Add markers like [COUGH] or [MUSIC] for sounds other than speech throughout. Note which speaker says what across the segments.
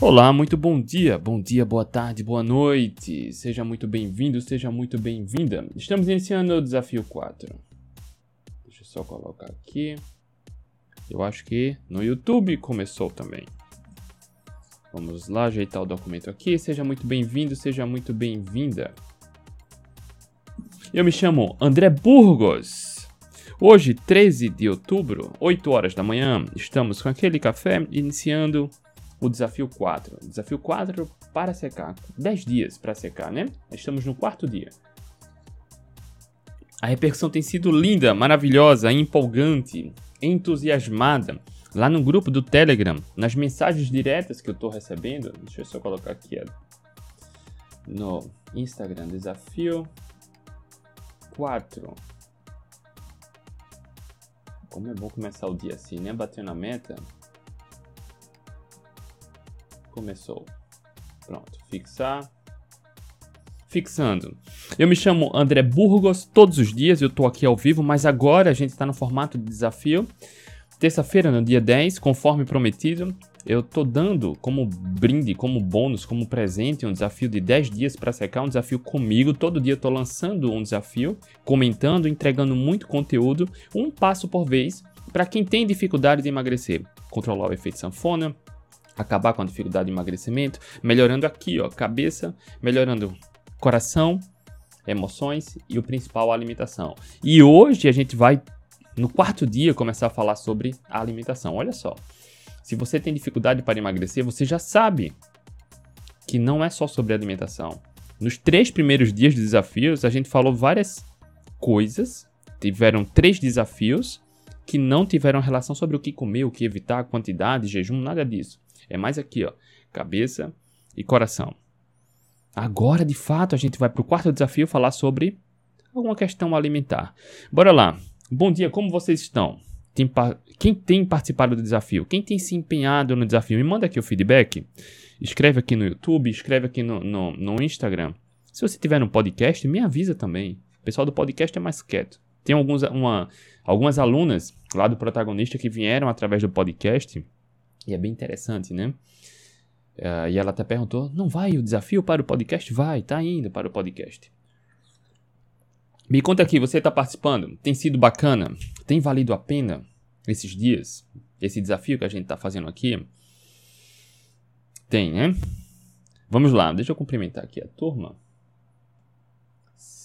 Speaker 1: Olá, muito bom dia, bom dia, boa tarde, boa noite. Seja muito bem-vindo, seja muito bem-vinda. Estamos iniciando o desafio 4. Deixa eu só colocar aqui. Eu acho que no YouTube começou também. Vamos lá ajeitar o documento aqui. Seja muito bem-vindo, seja muito bem-vinda. Eu me chamo André Burgos. Hoje, 13 de outubro, 8 horas da manhã, estamos com aquele café iniciando o desafio 4. Desafio 4 para secar. 10 dias para secar, né? Estamos no quarto dia. A repercussão tem sido linda, maravilhosa, empolgante, entusiasmada. Lá no grupo do Telegram, nas mensagens diretas que eu estou recebendo, deixa eu só colocar aqui no Instagram, desafio 4. Como é bom começar o dia assim, né? Batendo a meta. Começou. Pronto, fixar. Fixando. Eu me chamo André Burgos, todos os dias eu tô aqui ao vivo, mas agora a gente está no formato de desafio. Terça-feira, no dia 10, conforme prometido, eu tô dando como brinde, como bônus, como presente um desafio de 10 dias para secar, um desafio comigo. Todo dia eu tô lançando um desafio, comentando, entregando muito conteúdo, um passo por vez, para quem tem dificuldade de emagrecer. Controlar o efeito sanfona, acabar com a dificuldade de emagrecimento, melhorando aqui, ó, cabeça, melhorando coração, emoções e o principal, a alimentação. E hoje a gente vai, no quarto dia, começar a falar sobre a alimentação. Olha só, se você tem dificuldade para emagrecer, você já sabe que não é só sobre alimentação. Nos três primeiros dias de desafios, a gente falou várias coisas, tiveram três desafios que não tiveram relação sobre o que comer, o que evitar, quantidade, jejum, nada disso. É mais aqui, ó, cabeça e coração. Agora, de fato, a gente vai para o quarto desafio falar sobre alguma questão alimentar. Bora lá. Bom dia, como vocês estão? Quem tem participado do desafio? Quem tem se empenhado no desafio? Me manda aqui o feedback. Escreve aqui no YouTube, escreve aqui no, no, no Instagram. Se você tiver no podcast, me avisa também. O pessoal do podcast é mais quieto. Tem alguns, uma, algumas alunas lá do protagonista que vieram através do podcast e é bem interessante, né? Uh, e ela até perguntou: não vai o desafio para o podcast? Vai, tá indo para o podcast. Me conta aqui, você está participando? Tem sido bacana? Tem valido a pena esses dias? Esse desafio que a gente está fazendo aqui? Tem, né? Vamos lá, deixa eu cumprimentar aqui a turma.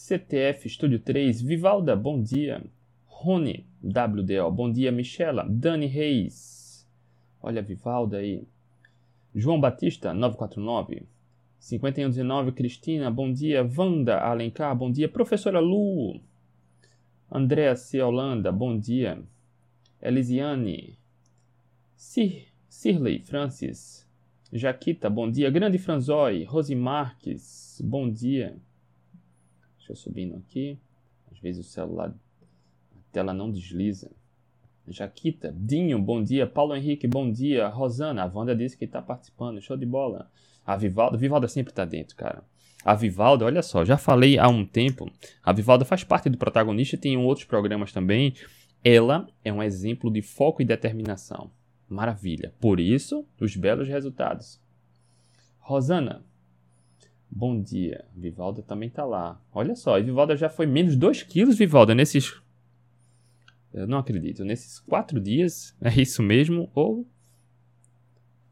Speaker 1: CTF Estúdio 3, Vivalda, bom dia. Rony, WDO, bom dia. Michela, Dani Reis, Olha a Vivalda aí. João Batista, 949. 5119, Cristina, bom dia. Wanda Alencar, bom dia. Professora Lu. Andréa C. Holanda, bom dia. Elisiane. Sir, Sirley Francis. Jaquita, bom dia. Grande Franzói. Rose Marques, bom dia. Deixa eu subindo aqui. Às vezes o celular, a tela não desliza. Jaquita, Dinho, bom dia. Paulo Henrique, bom dia. Rosana, a Wanda disse que está participando. Show de bola. A Vivalda, a Vivalda sempre está dentro, cara. A Vivalda, olha só, já falei há um tempo. A Vivalda faz parte do protagonista, tem outros programas também. Ela é um exemplo de foco e determinação. Maravilha. Por isso, os belos resultados. Rosana, bom dia. Vivalda também está lá. Olha só, a Vivalda já foi menos 2 quilos, Vivalda, nesses eu não acredito. Nesses quatro dias, é isso mesmo? Ou.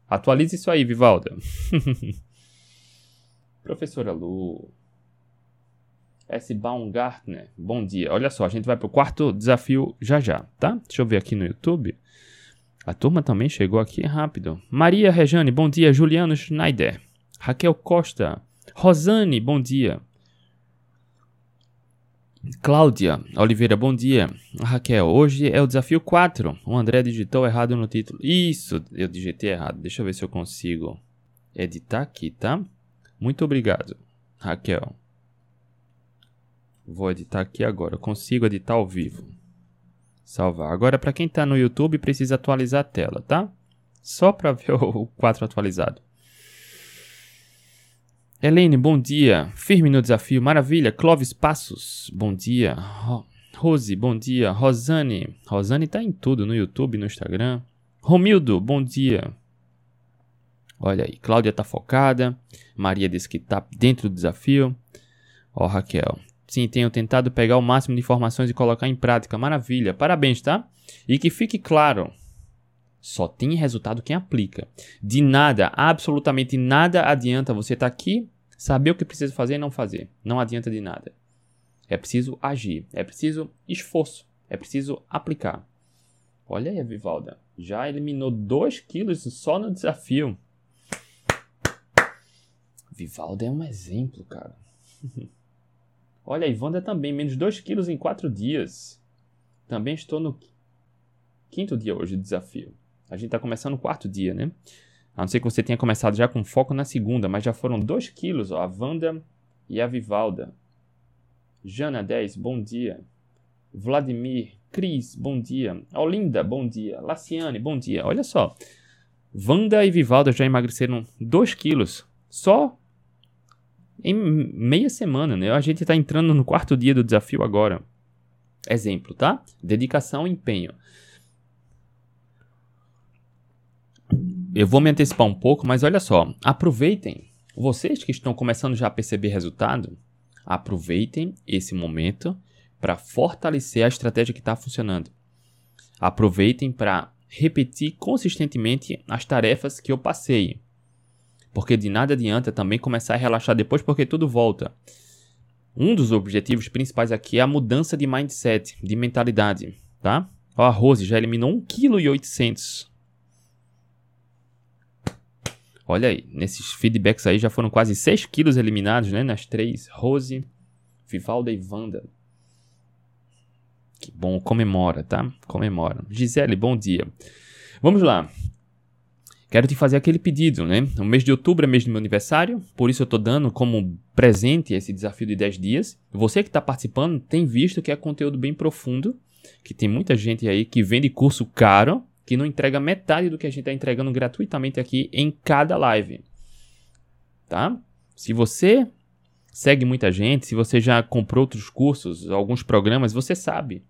Speaker 1: Atualize isso aí, Vivalda. [LAUGHS] Professora Lu. S. Baumgartner, bom dia. Olha só, a gente vai pro quarto desafio já já, tá? Deixa eu ver aqui no YouTube. A turma também chegou aqui rápido. Maria Rejane, bom dia. Juliano Schneider. Raquel Costa. Rosane, bom dia. Cláudia Oliveira, bom dia. Raquel, hoje é o desafio 4. O André digitou errado no título. Isso, eu digitei errado. Deixa eu ver se eu consigo editar aqui, tá? Muito obrigado, Raquel. Vou editar aqui agora. Eu consigo editar ao vivo. Salvar. Agora, para quem está no YouTube, precisa atualizar a tela, tá? Só para [LAUGHS] ver o 4 atualizado. Helene, bom dia. Firme no desafio, maravilha. Clóvis Passos, bom dia. Rose, bom dia. Rosane, Rosane tá em tudo, no YouTube, no Instagram. Romildo, bom dia. Olha aí, Cláudia tá focada. Maria disse que tá dentro do desafio. Ó, Raquel. Sim, tenho tentado pegar o máximo de informações e colocar em prática. Maravilha. Parabéns, tá? E que fique claro, só tem resultado quem aplica. De nada, absolutamente nada adianta você estar tá aqui, saber o que precisa fazer e não fazer. Não adianta de nada. É preciso agir, é preciso esforço, é preciso aplicar. Olha aí Vivalda, já eliminou 2 quilos só no desafio. Vivalda é um exemplo, cara. [LAUGHS] Olha, a Ivanda também, menos 2 quilos em 4 dias. Também estou no quinto dia hoje do desafio. A gente está começando o quarto dia, né? A não ser que você tenha começado já com foco na segunda, mas já foram 2 quilos, ó, a Wanda e a Vivalda. Jana 10, bom dia. Vladimir, Cris, bom dia. Olinda, bom dia. Laciane, bom dia. Olha só. Wanda e Vivalda já emagreceram 2 quilos só em meia semana, né? A gente está entrando no quarto dia do desafio agora. Exemplo, tá? Dedicação e empenho. Eu vou me antecipar um pouco, mas olha só. Aproveitem. Vocês que estão começando já a perceber resultado, aproveitem esse momento para fortalecer a estratégia que está funcionando. Aproveitem para repetir consistentemente as tarefas que eu passei. Porque de nada adianta também começar a relaxar depois, porque tudo volta. Um dos objetivos principais aqui é a mudança de mindset, de mentalidade, tá? Ó, a Rose já eliminou 1,8 kg. Olha aí, nesses feedbacks aí já foram quase 6 quilos eliminados, né? Nas três. Rose, Vivalda e Wanda. Que bom, comemora, tá? Comemora. Gisele, bom dia. Vamos lá. Quero te fazer aquele pedido, né? O mês de outubro é mês do meu aniversário, por isso eu estou dando como presente esse desafio de 10 dias. Você que está participando tem visto que é conteúdo bem profundo, que tem muita gente aí que vende curso caro, que não entrega metade do que a gente está entregando gratuitamente aqui em cada live. Tá? Se você segue muita gente, se você já comprou outros cursos, alguns programas, você sabe.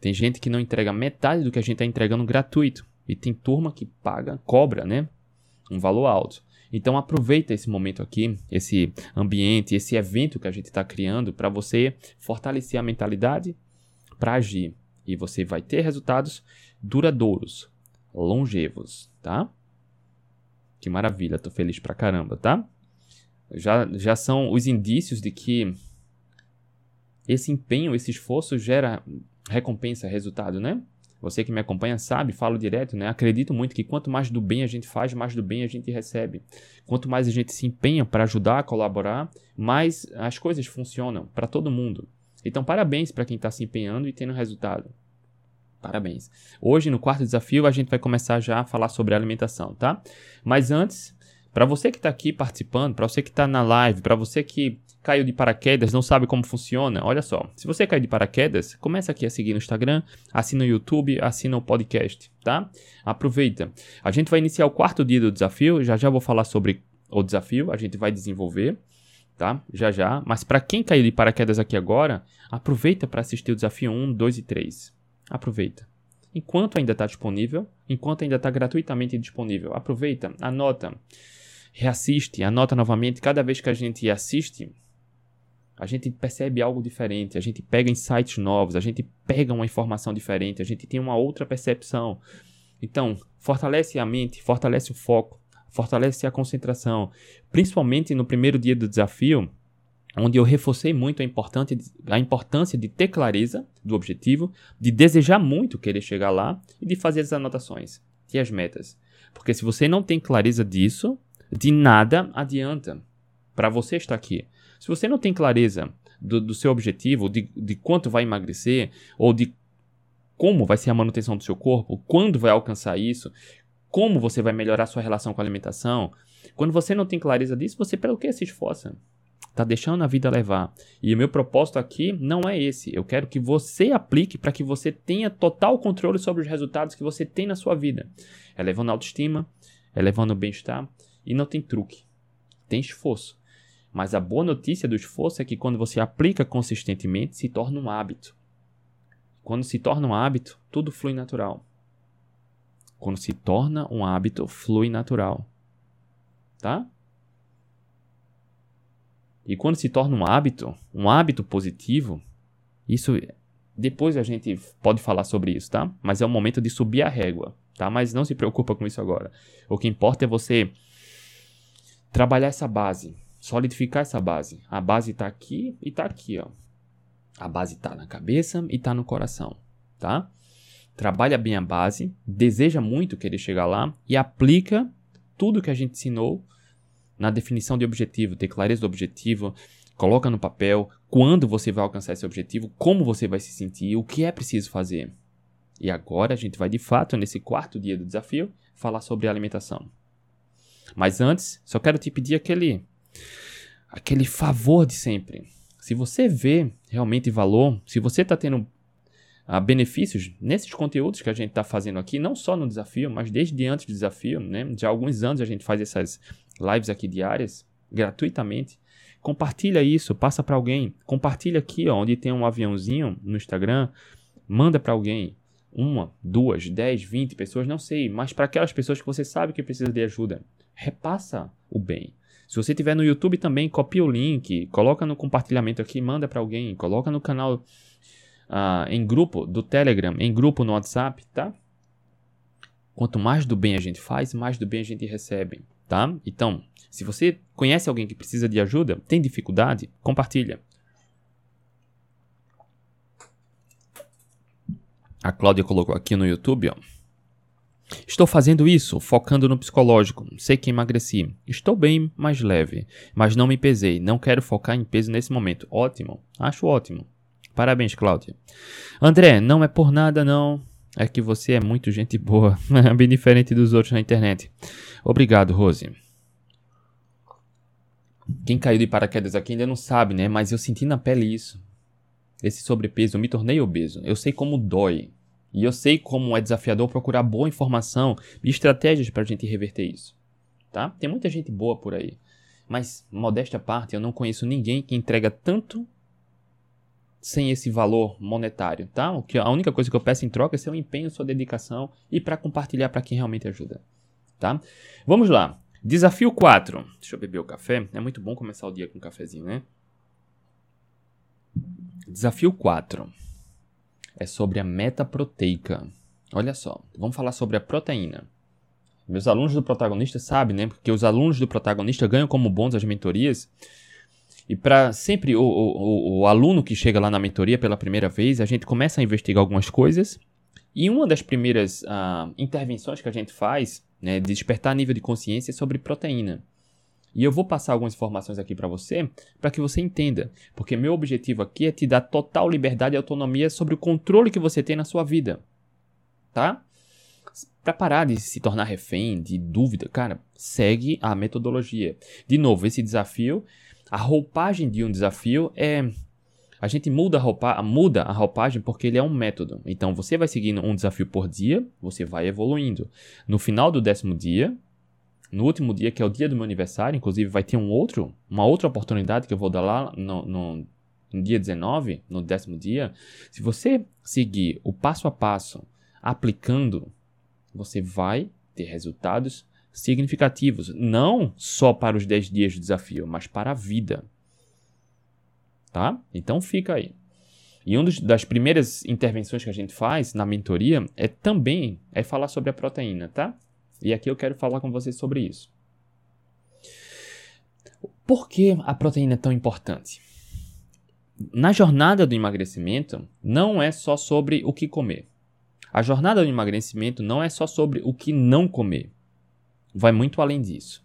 Speaker 1: Tem gente que não entrega metade do que a gente está entregando gratuito. E tem turma que paga, cobra, né? Um valor alto. Então aproveita esse momento aqui, esse ambiente, esse evento que a gente está criando para você fortalecer a mentalidade para agir. E você vai ter resultados duradouros, longevos, tá? Que maravilha, tô feliz pra caramba, tá? Já, já são os indícios de que esse empenho, esse esforço gera recompensa, resultado, né? Você que me acompanha sabe, falo direto, né? Acredito muito que quanto mais do bem a gente faz, mais do bem a gente recebe. Quanto mais a gente se empenha para ajudar, colaborar, mais as coisas funcionam para todo mundo. Então, parabéns para quem está se empenhando e tendo resultado. Parabéns. Hoje, no quarto desafio, a gente vai começar já a falar sobre alimentação, tá? Mas antes, para você que está aqui participando, para você que está na live, para você que caiu de paraquedas, não sabe como funciona, olha só. Se você caiu de paraquedas, começa aqui a seguir no Instagram, assina o YouTube, assina o podcast, tá? Aproveita. A gente vai iniciar o quarto dia do desafio, já já vou falar sobre o desafio, a gente vai desenvolver, tá? Já já. Mas para quem caiu de paraquedas aqui agora, aproveita para assistir o desafio 1, 2 e 3. Aproveita. Enquanto ainda está disponível, enquanto ainda está gratuitamente disponível, aproveita, anota reassiste, anota novamente. Cada vez que a gente assiste, a gente percebe algo diferente, a gente pega insights novos, a gente pega uma informação diferente, a gente tem uma outra percepção. Então, fortalece a mente, fortalece o foco, fortalece a concentração. Principalmente no primeiro dia do desafio, onde eu reforcei muito a, importante, a importância de ter clareza do objetivo, de desejar muito querer chegar lá e de fazer as anotações e as metas. Porque se você não tem clareza disso, de nada adianta para você estar aqui. Se você não tem clareza do, do seu objetivo, de, de quanto vai emagrecer, ou de como vai ser a manutenção do seu corpo, quando vai alcançar isso, como você vai melhorar sua relação com a alimentação, quando você não tem clareza disso, você pelo que se esforça? Tá deixando a vida levar. E o meu propósito aqui não é esse. Eu quero que você aplique para que você tenha total controle sobre os resultados que você tem na sua vida. Elevando a autoestima, elevando o bem-estar e não tem truque, tem esforço. Mas a boa notícia do esforço é que quando você aplica consistentemente, se torna um hábito. Quando se torna um hábito, tudo flui natural. Quando se torna um hábito, flui natural. tá? E quando se torna um hábito, um hábito positivo, isso depois a gente pode falar sobre isso, tá? Mas é o momento de subir a régua, tá? Mas não se preocupa com isso agora. O que importa é você trabalhar essa base, solidificar essa base. A base está aqui e está aqui, ó. A base está na cabeça e está no coração, tá? Trabalha bem a base, deseja muito querer chegar lá e aplica tudo que a gente ensinou na definição de objetivo, ter clareza do objetivo, coloca no papel quando você vai alcançar esse objetivo, como você vai se sentir, o que é preciso fazer. E agora a gente vai de fato, nesse quarto dia do desafio, falar sobre alimentação. Mas antes, só quero te pedir aquele aquele favor de sempre. Se você vê realmente valor, se você está tendo uh, benefícios nesses conteúdos que a gente está fazendo aqui, não só no desafio, mas desde antes do desafio, né? Já há alguns anos a gente faz essas lives aqui diárias gratuitamente. Compartilha isso, passa para alguém. Compartilha aqui, ó, onde tem um aviãozinho no Instagram, manda para alguém. Uma, duas, dez, vinte pessoas, não sei, mas para aquelas pessoas que você sabe que precisa de ajuda, repassa o bem. Se você tiver no YouTube também, copia o link, coloca no compartilhamento aqui, manda para alguém, coloca no canal uh, em grupo do Telegram, em grupo no WhatsApp, tá? Quanto mais do bem a gente faz, mais do bem a gente recebe, tá? Então, se você conhece alguém que precisa de ajuda, tem dificuldade, compartilha. A Cláudia colocou aqui no YouTube, ó. Estou fazendo isso, focando no psicológico. Sei que emagreci. Estou bem, mais leve. Mas não me pesei. Não quero focar em peso nesse momento. Ótimo. Acho ótimo. Parabéns, Cláudia. André, não é por nada, não. É que você é muito gente boa. [LAUGHS] bem diferente dos outros na internet. Obrigado, Rose. Quem caiu de paraquedas aqui ainda não sabe, né? Mas eu senti na pele isso. Esse sobrepeso, eu me tornei obeso. Eu sei como dói. E eu sei como é desafiador procurar boa informação e estratégias para a gente reverter isso. Tá? Tem muita gente boa por aí. Mas, modéstia à parte, eu não conheço ninguém que entrega tanto sem esse valor monetário, tá? O que a única coisa que eu peço em troca é seu empenho, sua dedicação e para compartilhar para quem realmente ajuda, tá? Vamos lá. Desafio 4. Deixa eu beber o café. É muito bom começar o dia com um cafezinho, né? Desafio 4 é sobre a meta proteica. Olha só, vamos falar sobre a proteína. Meus alunos do protagonista sabem, né? Porque os alunos do protagonista ganham como bônus as mentorias. E para sempre o, o, o, aluno que chega lá na mentoria pela primeira vez, a gente começa a investigar algumas coisas. E uma das primeiras uh, intervenções que a gente faz, né, de despertar nível de consciência, é sobre proteína. E eu vou passar algumas informações aqui para você, para que você entenda, porque meu objetivo aqui é te dar total liberdade e autonomia sobre o controle que você tem na sua vida. Tá? Para parar de se tornar refém de dúvida, cara, segue a metodologia. De novo, esse desafio, a roupagem de um desafio é a gente muda a, roupa, muda a roupagem porque ele é um método. Então você vai seguindo um desafio por dia, você vai evoluindo. No final do décimo dia, no último dia, que é o dia do meu aniversário, inclusive vai ter um outro, uma outra oportunidade que eu vou dar lá no, no, no dia 19, no décimo dia. Se você seguir o passo a passo, aplicando, você vai ter resultados significativos. Não só para os 10 dias do desafio, mas para a vida. Tá? Então fica aí. E uma das primeiras intervenções que a gente faz na mentoria é também é falar sobre a proteína, tá? E aqui eu quero falar com vocês sobre isso. Por que a proteína é tão importante? Na jornada do emagrecimento, não é só sobre o que comer. A jornada do emagrecimento não é só sobre o que não comer. Vai muito além disso.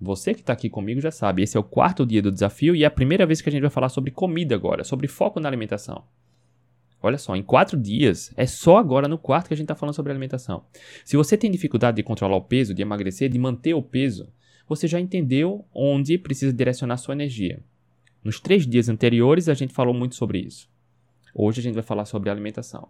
Speaker 1: Você que está aqui comigo já sabe, esse é o quarto dia do desafio e é a primeira vez que a gente vai falar sobre comida agora, sobre foco na alimentação. Olha só, em quatro dias, é só agora no quarto que a gente está falando sobre alimentação. Se você tem dificuldade de controlar o peso, de emagrecer, de manter o peso, você já entendeu onde precisa direcionar sua energia. Nos três dias anteriores, a gente falou muito sobre isso. Hoje a gente vai falar sobre alimentação.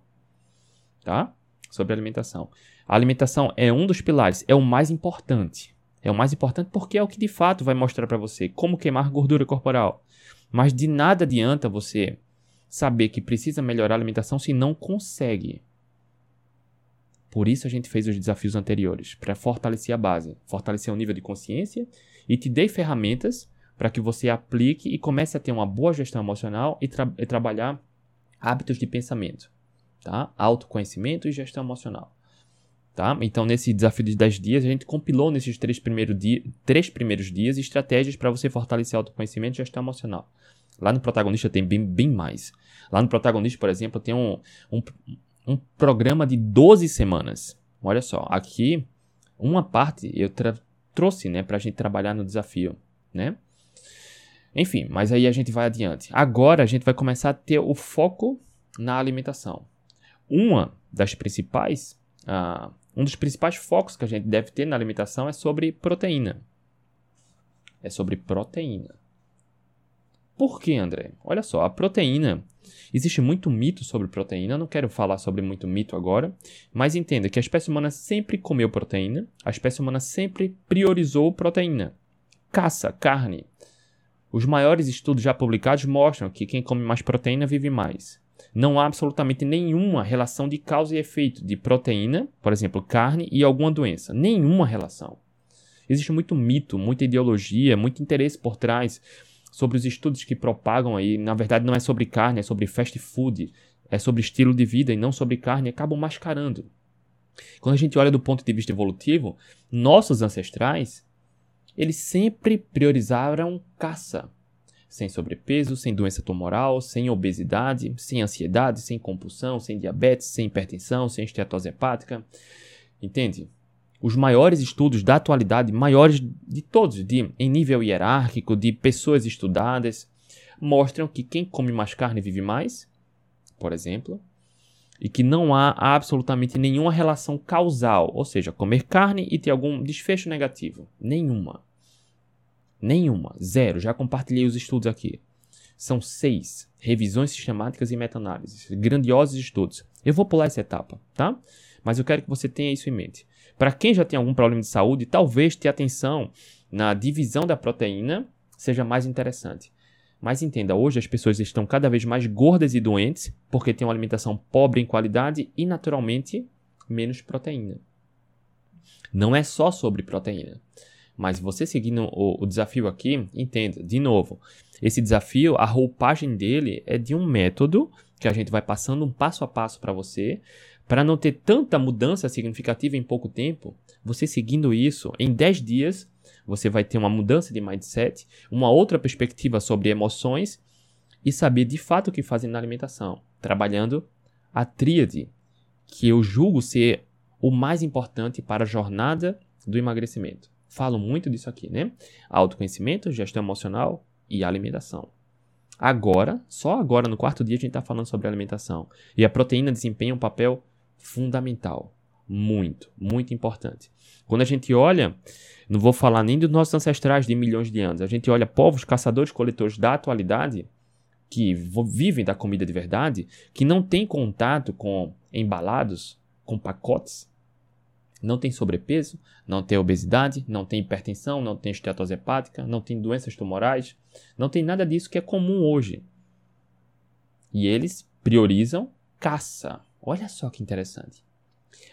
Speaker 1: Tá? Sobre alimentação. A alimentação é um dos pilares, é o mais importante. É o mais importante porque é o que de fato vai mostrar para você como queimar gordura corporal. Mas de nada adianta você saber que precisa melhorar a alimentação se não consegue. Por isso a gente fez os desafios anteriores, para fortalecer a base, fortalecer o nível de consciência e te dei ferramentas para que você aplique e comece a ter uma boa gestão emocional e, tra e trabalhar hábitos de pensamento, tá? Autoconhecimento e gestão emocional. Tá? Então, nesse desafio de 10 dias, a gente compilou nesses três, primeiro dia, três primeiros dias estratégias para você fortalecer autoconhecimento e gestão emocional. Lá no protagonista tem bem, bem mais. Lá no protagonista, por exemplo, tem um, um, um programa de 12 semanas. Olha só, aqui uma parte eu trouxe né, para a gente trabalhar no desafio. Né? Enfim, mas aí a gente vai adiante. Agora a gente vai começar a ter o foco na alimentação. Uma das principais uh, um dos principais focos que a gente deve ter na alimentação é sobre proteína. É sobre proteína. Por que, André? Olha só, a proteína. Existe muito mito sobre proteína. Não quero falar sobre muito mito agora, mas entenda que a espécie humana sempre comeu proteína, a espécie humana sempre priorizou proteína. Caça, carne. Os maiores estudos já publicados mostram que quem come mais proteína vive mais não há absolutamente nenhuma relação de causa e efeito de proteína, por exemplo, carne, e alguma doença. Nenhuma relação. Existe muito mito, muita ideologia, muito interesse por trás sobre os estudos que propagam aí. Na verdade, não é sobre carne, é sobre fast food, é sobre estilo de vida e não sobre carne, acabam mascarando. Quando a gente olha do ponto de vista evolutivo, nossos ancestrais, eles sempre priorizaram caça sem sobrepeso, sem doença tumoral, sem obesidade, sem ansiedade, sem compulsão, sem diabetes, sem hipertensão, sem esteatose hepática. Entende? Os maiores estudos da atualidade, maiores de todos, de, em nível hierárquico, de pessoas estudadas, mostram que quem come mais carne vive mais, por exemplo, e que não há absolutamente nenhuma relação causal, ou seja, comer carne e ter algum desfecho negativo. Nenhuma. Nenhuma. Zero. Já compartilhei os estudos aqui. São seis revisões sistemáticas e meta-análises. Grandiosos estudos. Eu vou pular essa etapa, tá? Mas eu quero que você tenha isso em mente. Para quem já tem algum problema de saúde, talvez ter atenção na divisão da proteína seja mais interessante. Mas entenda, hoje as pessoas estão cada vez mais gordas e doentes porque têm uma alimentação pobre em qualidade e, naturalmente, menos proteína. Não é só sobre proteína. Mas você seguindo o, o desafio aqui, entenda, de novo, esse desafio, a roupagem dele é de um método que a gente vai passando um passo a passo para você, para não ter tanta mudança significativa em pouco tempo. Você seguindo isso, em 10 dias, você vai ter uma mudança de mindset, uma outra perspectiva sobre emoções e saber de fato o que fazer na alimentação, trabalhando a tríade, que eu julgo ser o mais importante para a jornada do emagrecimento falam muito disso aqui, né? Autoconhecimento, gestão emocional e alimentação. Agora, só agora no quarto dia a gente está falando sobre alimentação. E a proteína desempenha um papel fundamental. Muito, muito importante. Quando a gente olha, não vou falar nem dos nossos ancestrais de milhões de anos, a gente olha povos caçadores coletores da atualidade, que vivem da comida de verdade, que não têm contato com embalados, com pacotes, não tem sobrepeso, não tem obesidade, não tem hipertensão, não tem esteatose hepática, não tem doenças tumorais, não tem nada disso que é comum hoje. E eles priorizam caça. Olha só que interessante.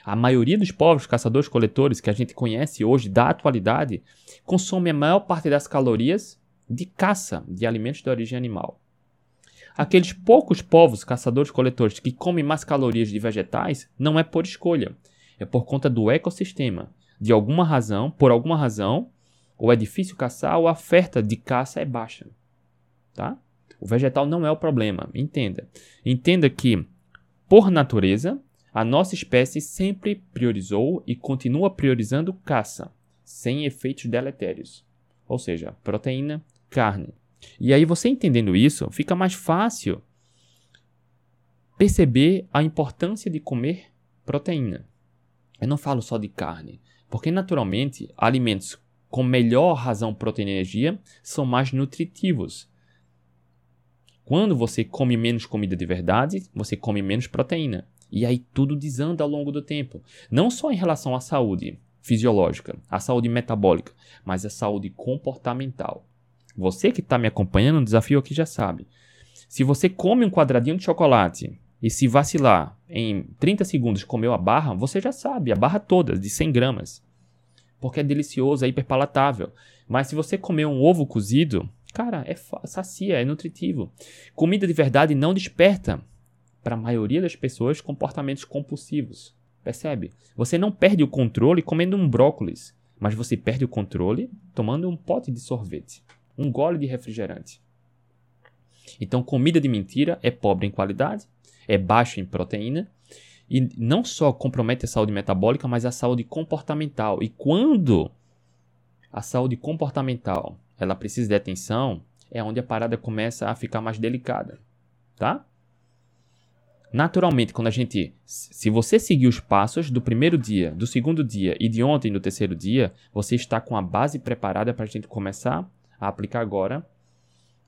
Speaker 1: A maioria dos povos caçadores-coletores que a gente conhece hoje, da atualidade, consome a maior parte das calorias de caça de alimentos de origem animal. Aqueles poucos povos caçadores-coletores que comem mais calorias de vegetais não é por escolha, é por conta do ecossistema. De alguma razão, por alguma razão, ou é difícil caçar ou a oferta de caça é baixa. Tá? O vegetal não é o problema, entenda. Entenda que, por natureza, a nossa espécie sempre priorizou e continua priorizando caça, sem efeitos deletérios. Ou seja, proteína, carne. E aí você entendendo isso, fica mais fácil perceber a importância de comer proteína. Eu não falo só de carne, porque naturalmente alimentos com melhor razão proteína e energia são mais nutritivos. Quando você come menos comida de verdade, você come menos proteína. E aí tudo desanda ao longo do tempo. Não só em relação à saúde fisiológica, à saúde metabólica, mas à saúde comportamental. Você que está me acompanhando no desafio aqui já sabe. Se você come um quadradinho de chocolate e se vacilar em 30 segundos comeu a barra, você já sabe, a barra toda, de 100 gramas. Porque é delicioso, é hiperpalatável. Mas se você comer um ovo cozido, cara, é sacia, é nutritivo. Comida de verdade não desperta, para a maioria das pessoas, comportamentos compulsivos. Percebe? Você não perde o controle comendo um brócolis, mas você perde o controle tomando um pote de sorvete, um gole de refrigerante. Então, comida de mentira é pobre em qualidade, é baixa em proteína e não só compromete a saúde metabólica, mas a saúde comportamental. E quando a saúde comportamental ela precisa de atenção, é onde a parada começa a ficar mais delicada, tá? Naturalmente, quando a gente, se você seguir os passos do primeiro dia, do segundo dia e de ontem do terceiro dia, você está com a base preparada para a gente começar a aplicar agora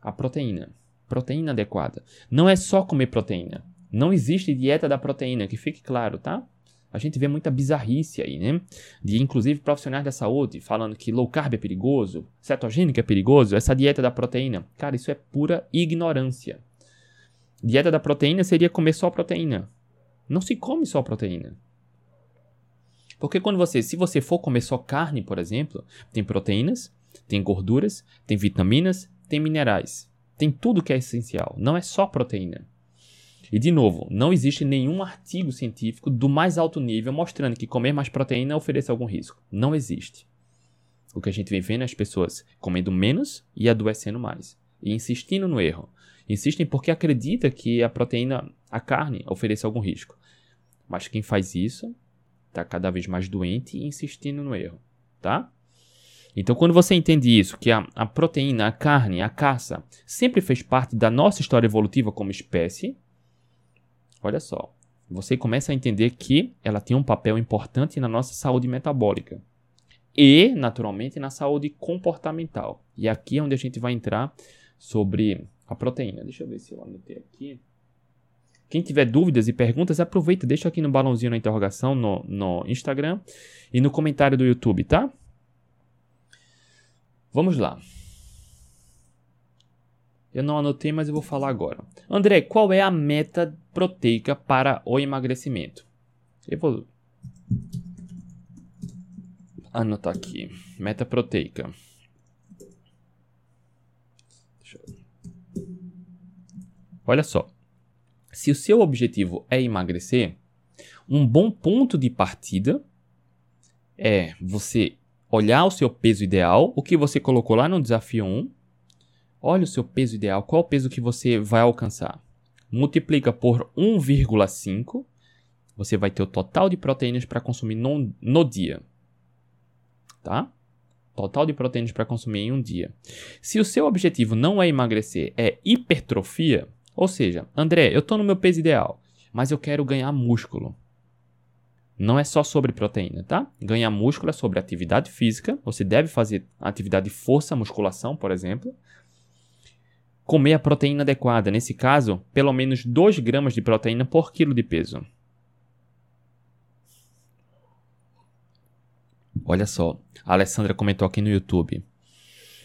Speaker 1: a proteína, proteína adequada. Não é só comer proteína. Não existe dieta da proteína, que fique claro, tá? A gente vê muita bizarrice aí, né? De inclusive profissionais da saúde falando que low carb é perigoso, cetogênico é perigoso, essa dieta da proteína. Cara, isso é pura ignorância. Dieta da proteína seria comer só proteína. Não se come só proteína. Porque quando você, se você for comer só carne, por exemplo, tem proteínas, tem gorduras, tem vitaminas, tem minerais. Tem tudo que é essencial, não é só proteína. E de novo, não existe nenhum artigo científico do mais alto nível mostrando que comer mais proteína oferece algum risco. Não existe. O que a gente vem vendo é as pessoas comendo menos e adoecendo mais. E insistindo no erro. Insistem porque acredita que a proteína, a carne, oferece algum risco. Mas quem faz isso está cada vez mais doente e insistindo no erro, tá? Então, quando você entende isso, que a, a proteína, a carne, a caça, sempre fez parte da nossa história evolutiva como espécie, olha só, você começa a entender que ela tem um papel importante na nossa saúde metabólica e, naturalmente, na saúde comportamental. E aqui é onde a gente vai entrar sobre a proteína. Deixa eu ver se eu anotei aqui. Quem tiver dúvidas e perguntas, aproveita, deixa aqui no balãozinho na interrogação no, no Instagram e no comentário do YouTube, tá? Vamos lá. Eu não anotei, mas eu vou falar agora. André, qual é a meta proteica para o emagrecimento? Eu vou anotar aqui. Meta proteica. Olha só. Se o seu objetivo é emagrecer, um bom ponto de partida é você olhar o seu peso ideal, o que você colocou lá no desafio 1, Olha o seu peso ideal, qual o peso que você vai alcançar. Multiplica por 1,5, você vai ter o total de proteínas para consumir no, no dia. Tá? Total de proteínas para consumir em um dia. Se o seu objetivo não é emagrecer, é hipertrofia, ou seja, André, eu estou no meu peso ideal, mas eu quero ganhar músculo. Não é só sobre proteína, tá? Ganhar músculo é sobre atividade física. Você deve fazer atividade de força, musculação, por exemplo comer a proteína adequada, nesse caso, pelo menos 2 gramas de proteína por quilo de peso. Olha só, a Alessandra comentou aqui no YouTube.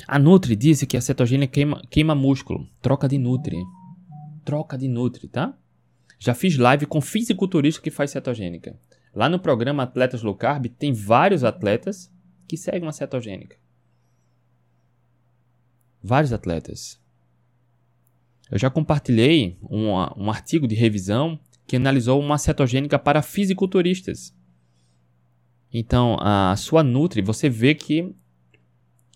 Speaker 1: A Nutri disse que a cetogênia queima, queima músculo. Troca de Nutri. Troca de Nutri, tá? Já fiz live com fisiculturista que faz cetogênica. Lá no programa Atletas Low Carb tem vários atletas que seguem uma cetogênica. Vários atletas. Eu já compartilhei um, um artigo de revisão que analisou uma cetogênica para fisiculturistas. Então, a sua Nutri, você vê que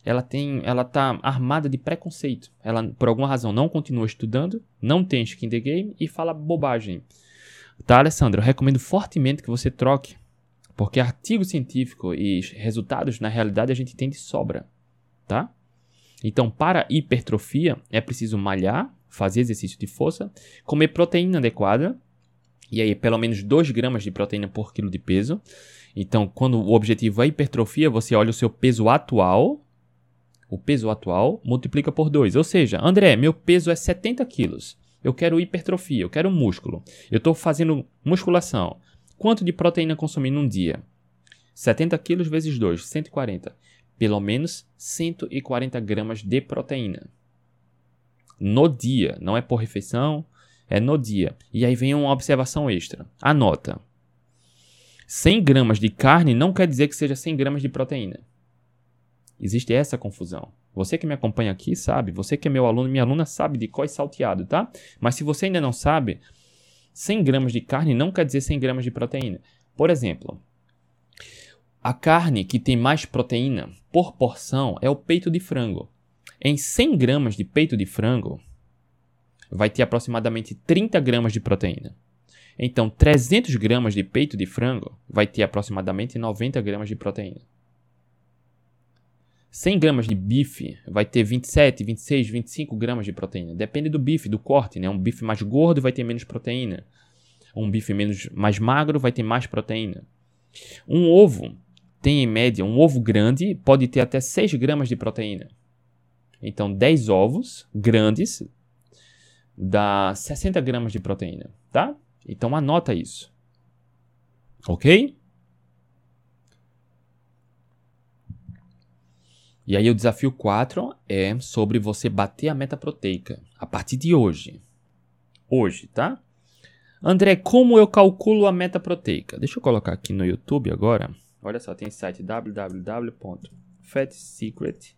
Speaker 1: ela tem, ela tá armada de preconceito. Ela, por alguma razão, não continua estudando, não tem skin in the game e fala bobagem. Tá, Alessandro? Eu recomendo fortemente que você troque, porque artigo científico e resultados, na realidade, a gente tem de sobra, tá? Então, para hipertrofia, é preciso malhar, fazer exercício de força, comer proteína adequada, e aí pelo menos 2 gramas de proteína por quilo de peso. Então, quando o objetivo é hipertrofia, você olha o seu peso atual, o peso atual, multiplica por 2. Ou seja, André, meu peso é 70 quilos. Eu quero hipertrofia, eu quero músculo. Eu estou fazendo musculação. Quanto de proteína consumir num dia? 70 quilos vezes 2, 140. Pelo menos 140 gramas de proteína no dia, não é por refeição, É no dia. E aí vem uma observação extra. Anota. 100 gramas de carne não quer dizer que seja 100 gramas de proteína. Existe essa confusão. Você que me acompanha aqui sabe, você que é meu aluno, minha aluna sabe de qual salteado, tá? Mas se você ainda não sabe, 100 gramas de carne não quer dizer 100 gramas de proteína. Por exemplo, a carne que tem mais proteína por porção é o peito de frango. Em 100 gramas de peito de frango, vai ter aproximadamente 30 gramas de proteína. Então, 300 gramas de peito de frango vai ter aproximadamente 90 gramas de proteína. 100 gramas de bife vai ter 27, 26, 25 gramas de proteína. Depende do bife, do corte, né? Um bife mais gordo vai ter menos proteína. Um bife menos, mais magro vai ter mais proteína. Um ovo tem em média, um ovo grande pode ter até 6 gramas de proteína. Então, 10 ovos grandes dá 60 gramas de proteína, tá? Então, anota isso. Ok? E aí o desafio 4 é sobre você bater a meta proteica a partir de hoje. Hoje, tá? André, como eu calculo a meta proteica? Deixa eu colocar aqui no YouTube agora. Olha só, tem site www.fatsecret.com.br.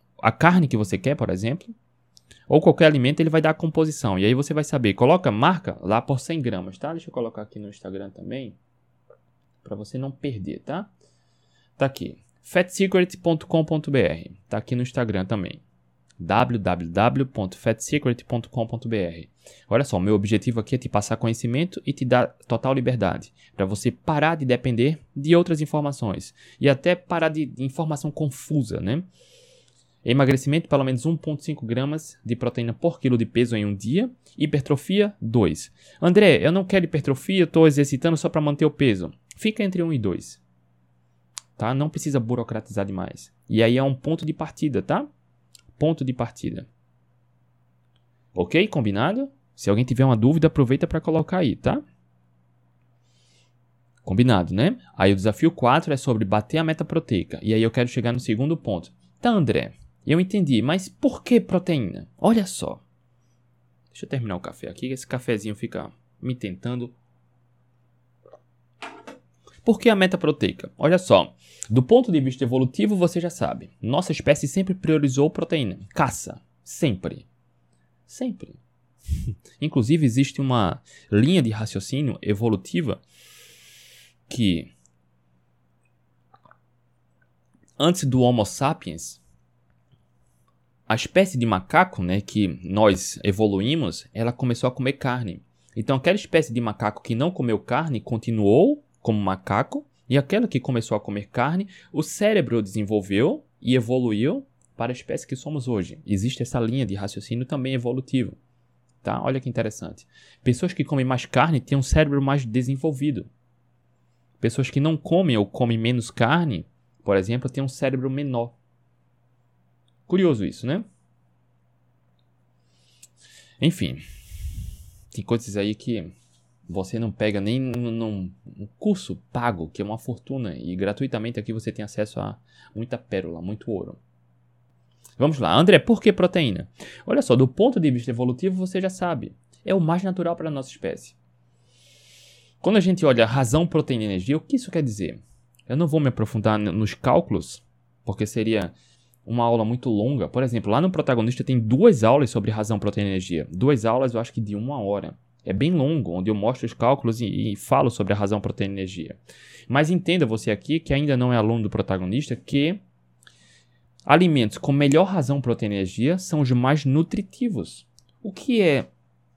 Speaker 1: a de carne que você quer, por exemplo, ou qualquer alimento, ele vai dar a composição. E aí você vai saber, coloca marca lá por 100 gramas, tá? Deixa eu colocar aqui no Instagram também, para você não perder, tá? Tá aqui, fatsecret.com.br, tá aqui no Instagram também www.fatsecret.com.br. Olha só, meu objetivo aqui é te passar conhecimento e te dar total liberdade para você parar de depender de outras informações e até parar de informação confusa, né? Emagrecimento, pelo menos 1,5 gramas de proteína por quilo de peso em um dia. Hipertrofia, 2. André, eu não quero hipertrofia, estou exercitando só para manter o peso. Fica entre 1 e 2. Tá? Não precisa burocratizar demais. E aí é um ponto de partida, tá? ponto de partida. Ok? Combinado? Se alguém tiver uma dúvida, aproveita para colocar aí, tá? Combinado, né? Aí o desafio 4 é sobre bater a meta proteica. E aí eu quero chegar no segundo ponto. Tá, André, eu entendi, mas por que proteína? Olha só. Deixa eu terminar o café aqui, esse cafezinho fica me tentando. Por que a meta proteica? Olha só. Do ponto de vista evolutivo, você já sabe. Nossa espécie sempre priorizou proteína. Caça. Sempre. Sempre. [LAUGHS] Inclusive, existe uma linha de raciocínio evolutiva que antes do Homo sapiens, a espécie de macaco, né, que nós evoluímos, ela começou a comer carne. Então, aquela espécie de macaco que não comeu carne continuou como macaco e aquela que começou a comer carne, o cérebro desenvolveu e evoluiu para a espécie que somos hoje. Existe essa linha de raciocínio também evolutivo. Tá? Olha que interessante. Pessoas que comem mais carne têm um cérebro mais desenvolvido. Pessoas que não comem ou comem menos carne, por exemplo, têm um cérebro menor. Curioso isso, né? Enfim, tem coisas aí que você não pega nem num, curso pago, que é uma fortuna, e gratuitamente aqui você tem acesso a muita pérola, muito ouro. Vamos lá, André, por que proteína? Olha só, do ponto de vista evolutivo você já sabe, é o mais natural para a nossa espécie. Quando a gente olha razão, proteína e energia, o que isso quer dizer? Eu não vou me aprofundar nos cálculos, porque seria uma aula muito longa. Por exemplo, lá no protagonista tem duas aulas sobre razão, proteína e energia. Duas aulas, eu acho que de uma hora. É bem longo, onde eu mostro os cálculos e, e falo sobre a razão proteína e energia. Mas entenda você aqui, que ainda não é aluno do protagonista, que alimentos com melhor razão proteína e energia são os mais nutritivos. O que é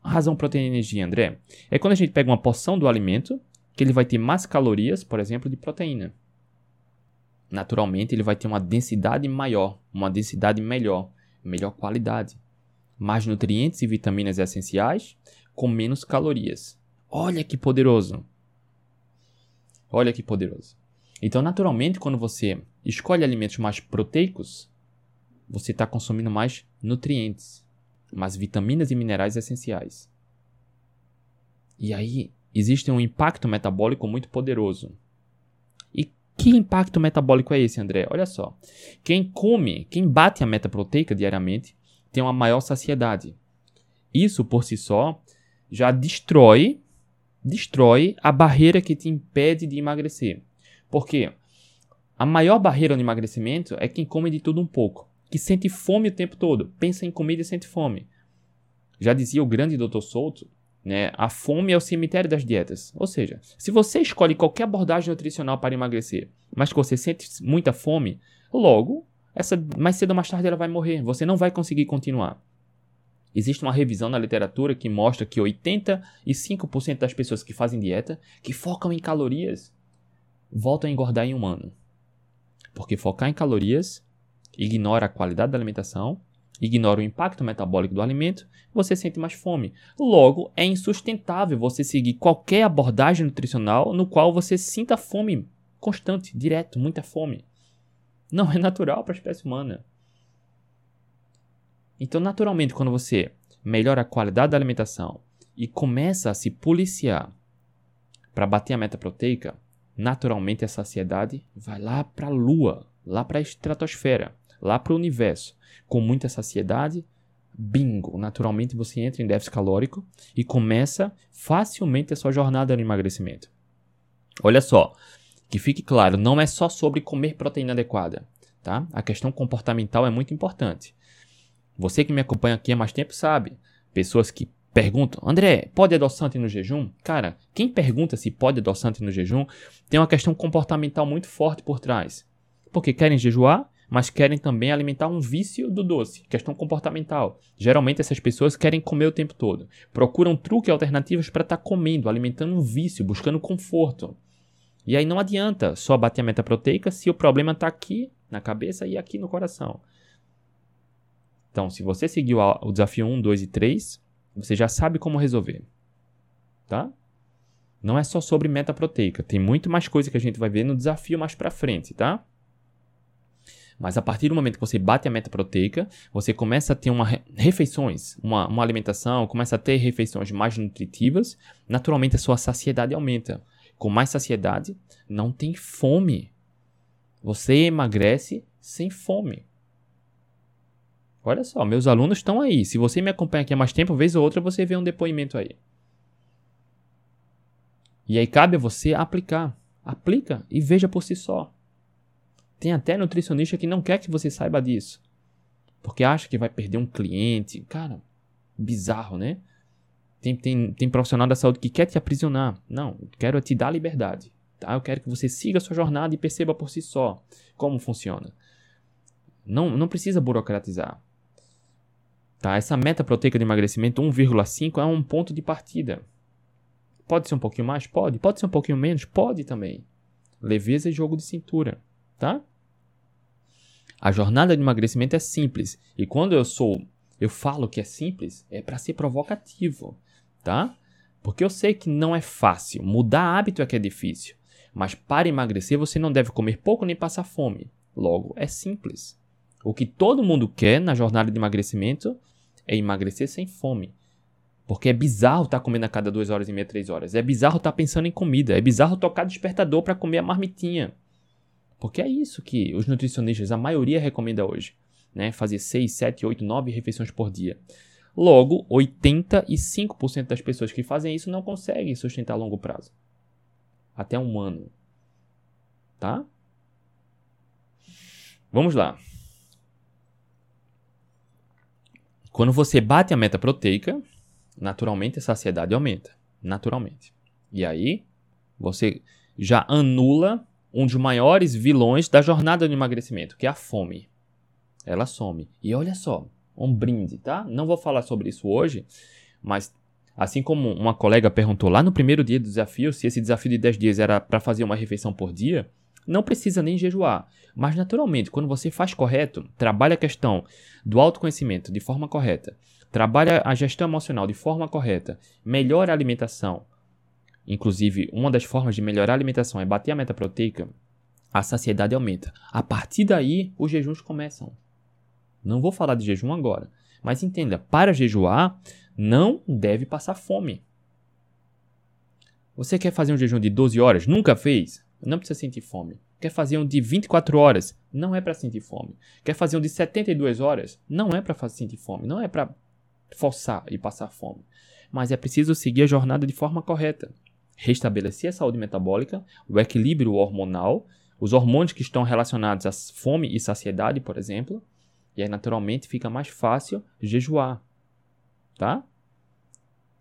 Speaker 1: razão proteína e energia, André? É quando a gente pega uma porção do alimento, que ele vai ter mais calorias, por exemplo, de proteína. Naturalmente, ele vai ter uma densidade maior, uma densidade melhor, melhor qualidade. Mais nutrientes e vitaminas essenciais, com menos calorias. Olha que poderoso. Olha que poderoso. Então, naturalmente, quando você escolhe alimentos mais proteicos, você está consumindo mais nutrientes, mais vitaminas e minerais essenciais. E aí existe um impacto metabólico muito poderoso. Que impacto metabólico é esse, André? Olha só. Quem come, quem bate a meta proteica diariamente, tem uma maior saciedade. Isso por si só já destrói destrói a barreira que te impede de emagrecer. Por quê? A maior barreira no emagrecimento é quem come de tudo um pouco, que sente fome o tempo todo, pensa em comida e sente fome. Já dizia o grande Dr. Souto, né, a fome é o cemitério das dietas. Ou seja, se você escolhe qualquer abordagem nutricional para emagrecer, mas que você sente muita fome, logo, essa mais cedo ou mais tarde ela vai morrer, você não vai conseguir continuar. Existe uma revisão na literatura que mostra que 85% das pessoas que fazem dieta, que focam em calorias, voltam a engordar em um ano. Porque focar em calorias ignora a qualidade da alimentação, ignora o impacto metabólico do alimento, você sente mais fome. Logo, é insustentável você seguir qualquer abordagem nutricional no qual você sinta fome constante, direto, muita fome. Não é natural para a espécie humana. Então, naturalmente, quando você melhora a qualidade da alimentação e começa a se policiar para bater a meta proteica, naturalmente a saciedade vai lá para a lua, lá para a estratosfera, lá para o universo. Com muita saciedade, bingo, naturalmente você entra em déficit calórico e começa facilmente a sua jornada no emagrecimento. Olha só, que fique claro, não é só sobre comer proteína adequada, tá? A questão comportamental é muito importante. Você que me acompanha aqui há mais tempo sabe. Pessoas que perguntam, André, pode adoçante no jejum? Cara, quem pergunta se pode adoçante no jejum tem uma questão comportamental muito forte por trás. Porque querem jejuar, mas querem também alimentar um vício do doce, questão comportamental. Geralmente essas pessoas querem comer o tempo todo. Procuram truques alternativos para estar tá comendo, alimentando um vício, buscando conforto. E aí não adianta só bater a meta proteica se o problema está aqui na cabeça e aqui no coração. Então, se você seguiu o desafio 1, 2 e 3, você já sabe como resolver. Tá? Não é só sobre meta proteica, tem muito mais coisa que a gente vai ver no desafio mais para frente, tá? Mas a partir do momento que você bate a meta proteica, você começa a ter uma refeições, uma, uma alimentação, começa a ter refeições mais nutritivas, naturalmente a sua saciedade aumenta. Com mais saciedade, não tem fome. Você emagrece sem fome. Olha só, meus alunos estão aí. Se você me acompanha aqui há mais tempo, vez ou outra você vê um depoimento aí. E aí cabe a você aplicar. Aplica e veja por si só. Tem até nutricionista que não quer que você saiba disso. Porque acha que vai perder um cliente. Cara, bizarro, né? Tem, tem, tem profissional da saúde que quer te aprisionar. Não, eu quero te dar liberdade. Tá? Eu quero que você siga a sua jornada e perceba por si só como funciona. Não, não precisa burocratizar. Tá? Essa meta proteica de emagrecimento 1,5 é um ponto de partida. Pode ser um pouquinho mais? Pode. Pode ser um pouquinho menos? Pode também. Leveza e jogo de cintura, tá? A jornada de emagrecimento é simples. E quando eu sou, eu falo que é simples, é para ser provocativo, tá? Porque eu sei que não é fácil. Mudar hábito é que é difícil. Mas para emagrecer você não deve comer pouco nem passar fome. Logo, é simples. O que todo mundo quer na jornada de emagrecimento é emagrecer sem fome. Porque é bizarro estar tá comendo a cada duas horas e meia, três horas. É bizarro estar tá pensando em comida. É bizarro tocar despertador para comer a marmitinha. Porque é isso que os nutricionistas, a maioria, recomenda hoje. Né? Fazer 6, 7, 8, 9 refeições por dia. Logo, 85% das pessoas que fazem isso não conseguem sustentar a longo prazo. Até um ano. Tá? Vamos lá. Quando você bate a meta proteica, naturalmente a saciedade aumenta. Naturalmente. E aí, você já anula um dos maiores vilões da jornada do emagrecimento, que é a fome. Ela some. E olha só, um brinde, tá? Não vou falar sobre isso hoje, mas assim como uma colega perguntou lá no primeiro dia do desafio se esse desafio de 10 dias era para fazer uma refeição por dia, não precisa nem jejuar. Mas, naturalmente, quando você faz correto, trabalha a questão do autoconhecimento de forma correta, trabalha a gestão emocional de forma correta, melhora a alimentação, inclusive uma das formas de melhorar a alimentação é bater a meta proteica, a saciedade aumenta. A partir daí, os jejuns começam. Não vou falar de jejum agora, mas entenda, para jejuar, não deve passar fome. Você quer fazer um jejum de 12 horas? Nunca fez? Não precisa sentir fome. Quer fazer um de 24 horas? Não é para sentir fome. Quer fazer um de 72 horas? Não é para sentir fome. Não é para forçar e passar fome. Mas é preciso seguir a jornada de forma correta. Restabelecer a saúde metabólica, o equilíbrio hormonal, os hormônios que estão relacionados à fome e saciedade, por exemplo, e aí, naturalmente, fica mais fácil jejuar. Tá?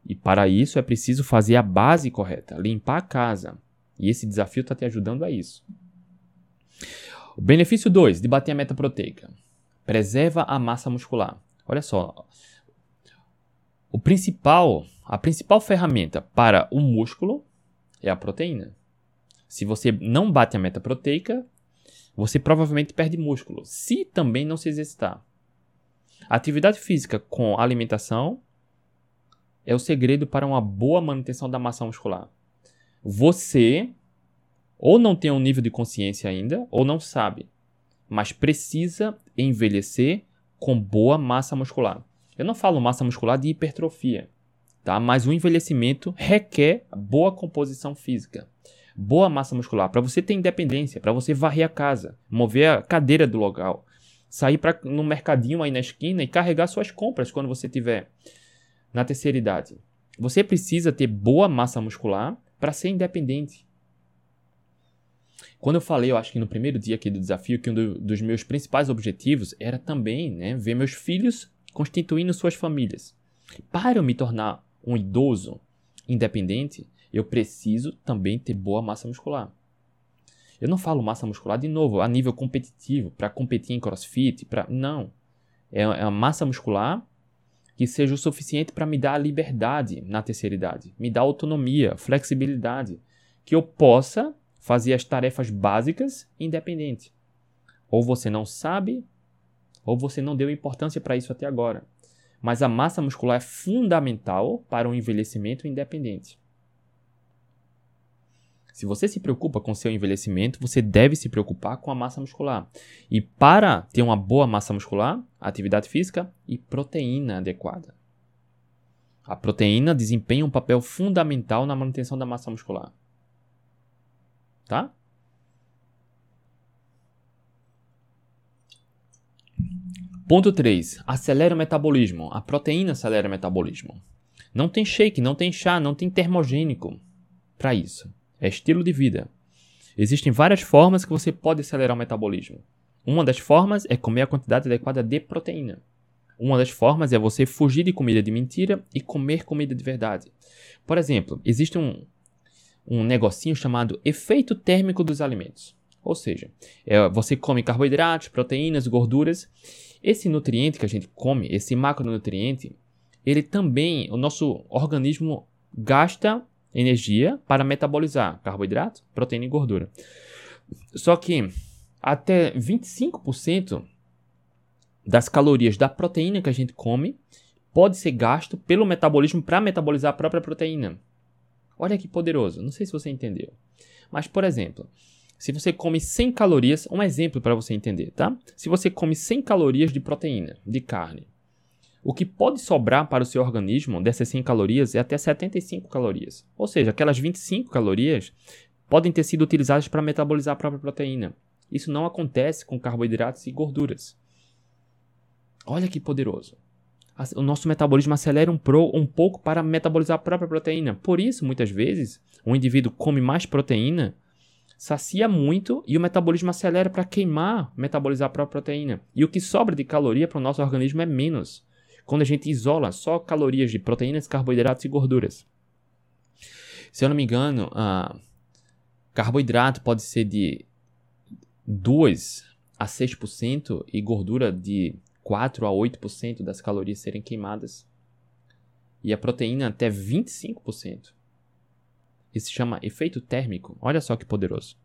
Speaker 1: E para isso é preciso fazer a base correta, limpar a casa. E esse desafio está te ajudando a isso. O benefício 2 de bater a meta proteica: preserva a massa muscular. Olha só. O principal, a principal ferramenta para o músculo é a proteína. Se você não bate a meta proteica, você provavelmente perde músculo, se também não se exercitar. Atividade física com alimentação é o segredo para uma boa manutenção da massa muscular. Você ou não tem um nível de consciência ainda, ou não sabe, mas precisa envelhecer com boa massa muscular. Eu não falo massa muscular de hipertrofia, tá? Mas o envelhecimento requer boa composição física boa massa muscular, para você ter independência, para você varrer a casa, mover a cadeira do local, sair para no mercadinho aí na esquina e carregar suas compras quando você tiver na terceira idade. Você precisa ter boa massa muscular para ser independente. Quando eu falei, eu acho que no primeiro dia aqui do desafio, que um do, dos meus principais objetivos era também né, ver meus filhos constituindo suas famílias. Para eu me tornar um idoso independente, eu preciso também ter boa massa muscular. Eu não falo massa muscular de novo a nível competitivo, para competir em crossfit, para não. É, é uma massa muscular que seja o suficiente para me dar liberdade na terceira idade, me dar autonomia, flexibilidade, que eu possa fazer as tarefas básicas independente. Ou você não sabe, ou você não deu importância para isso até agora. Mas a massa muscular é fundamental para um envelhecimento independente. Se você se preocupa com seu envelhecimento, você deve se preocupar com a massa muscular. E para ter uma boa massa muscular, atividade física e proteína adequada. A proteína desempenha um papel fundamental na manutenção da massa muscular. Tá? Ponto 3. Acelera o metabolismo. A proteína acelera o metabolismo. Não tem shake, não tem chá, não tem termogênico para isso é estilo de vida. Existem várias formas que você pode acelerar o metabolismo. Uma das formas é comer a quantidade adequada de proteína. Uma das formas é você fugir de comida de mentira e comer comida de verdade. Por exemplo, existe um, um negocinho chamado efeito térmico dos alimentos. Ou seja, é, você come carboidratos, proteínas, gorduras. Esse nutriente que a gente come, esse macronutriente, ele também, o nosso organismo gasta energia para metabolizar carboidrato, proteína e gordura. Só que até 25% das calorias da proteína que a gente come pode ser gasto pelo metabolismo para metabolizar a própria proteína. Olha que poderoso. Não sei se você entendeu. Mas, por exemplo, se você come 100 calorias, um exemplo para você entender, tá? Se você come 100 calorias de proteína, de carne, o que pode sobrar para o seu organismo dessas 100 calorias é até 75 calorias. Ou seja, aquelas 25 calorias podem ter sido utilizadas para metabolizar a própria proteína. Isso não acontece com carboidratos e gorduras. Olha que poderoso. O nosso metabolismo acelera um, pro, um pouco para metabolizar a própria proteína. Por isso, muitas vezes, um indivíduo come mais proteína, sacia muito e o metabolismo acelera para queimar, metabolizar a própria proteína. E o que sobra de caloria para o nosso organismo é menos quando a gente isola só calorias de proteínas, carboidratos e gorduras. Se eu não me engano, uh, carboidrato pode ser de 2 a 6% e gordura de 4 a 8% das calorias serem queimadas. E a proteína até 25%. Isso se chama efeito térmico. Olha só que poderoso.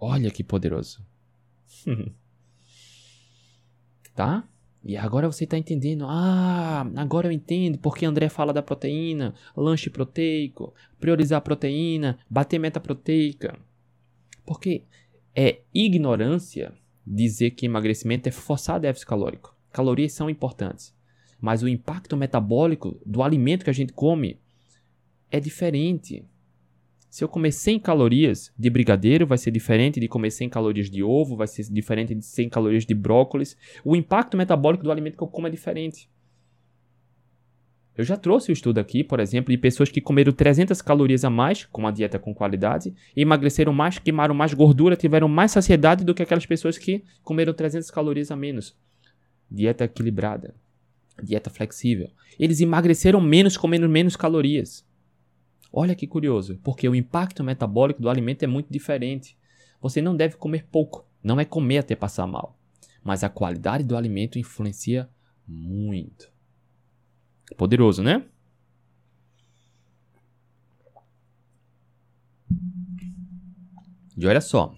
Speaker 1: Olha que poderoso. [LAUGHS] tá? E agora você está entendendo. Ah, agora eu entendo porque André fala da proteína, lanche proteico, priorizar a proteína, bater meta proteica. Porque é ignorância dizer que emagrecimento é forçar déficit calórico. Calorias são importantes, mas o impacto metabólico do alimento que a gente come é diferente. Se eu comer 100 calorias de brigadeiro, vai ser diferente de comer 100 calorias de ovo, vai ser diferente de 100 calorias de brócolis. O impacto metabólico do alimento que eu como é diferente. Eu já trouxe o um estudo aqui, por exemplo, de pessoas que comeram 300 calorias a mais, com uma dieta com qualidade, emagreceram mais, queimaram mais gordura, tiveram mais saciedade do que aquelas pessoas que comeram 300 calorias a menos. Dieta equilibrada, dieta flexível. Eles emagreceram menos comendo menos calorias. Olha que curioso, porque o impacto metabólico do alimento é muito diferente. Você não deve comer pouco, não é comer até passar mal. Mas a qualidade do alimento influencia muito. Poderoso, né? E olha só,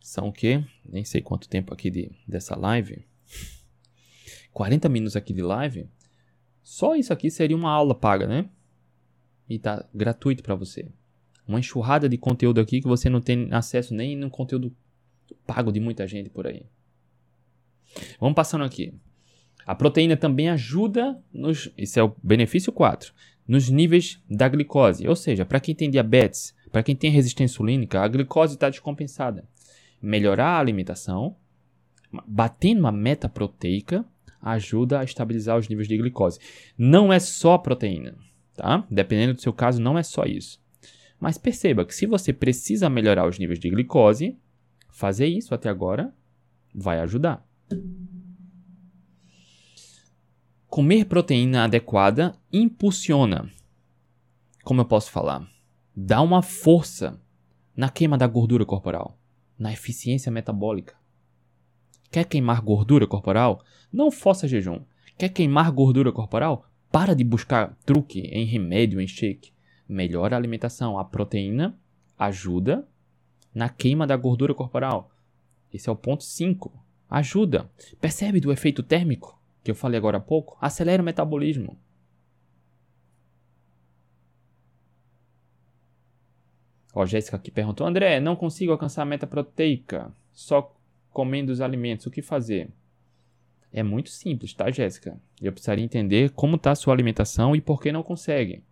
Speaker 1: são o quê? Nem sei quanto tempo aqui de, dessa live. 40 minutos aqui de live. Só isso aqui seria uma aula paga, né? e tá gratuito para você. Uma enxurrada de conteúdo aqui que você não tem acesso nem no conteúdo pago de muita gente por aí. Vamos passando aqui. A proteína também ajuda nos, esse é o benefício 4, nos níveis da glicose. Ou seja, para quem tem diabetes, para quem tem resistência insulínica, a glicose está descompensada. Melhorar a alimentação, batendo uma meta proteica, ajuda a estabilizar os níveis de glicose. Não é só proteína tá? Dependendo do seu caso, não é só isso. Mas perceba que se você precisa melhorar os níveis de glicose, fazer isso até agora vai ajudar. Comer proteína adequada impulsiona. Como eu posso falar? Dá uma força na queima da gordura corporal, na eficiência metabólica. Quer queimar gordura corporal? Não força jejum. Quer queimar gordura corporal? Para de buscar truque em remédio, em shake. Melhora a alimentação. A proteína ajuda na queima da gordura corporal. Esse é o ponto 5. Ajuda. Percebe do efeito térmico que eu falei agora há pouco? Acelera o metabolismo. Ó, Jéssica aqui perguntou: André, não consigo alcançar a meta proteica só comendo os alimentos. O que fazer? É muito simples, tá, Jéssica? Eu precisaria entender como está a sua alimentação e por que não consegue.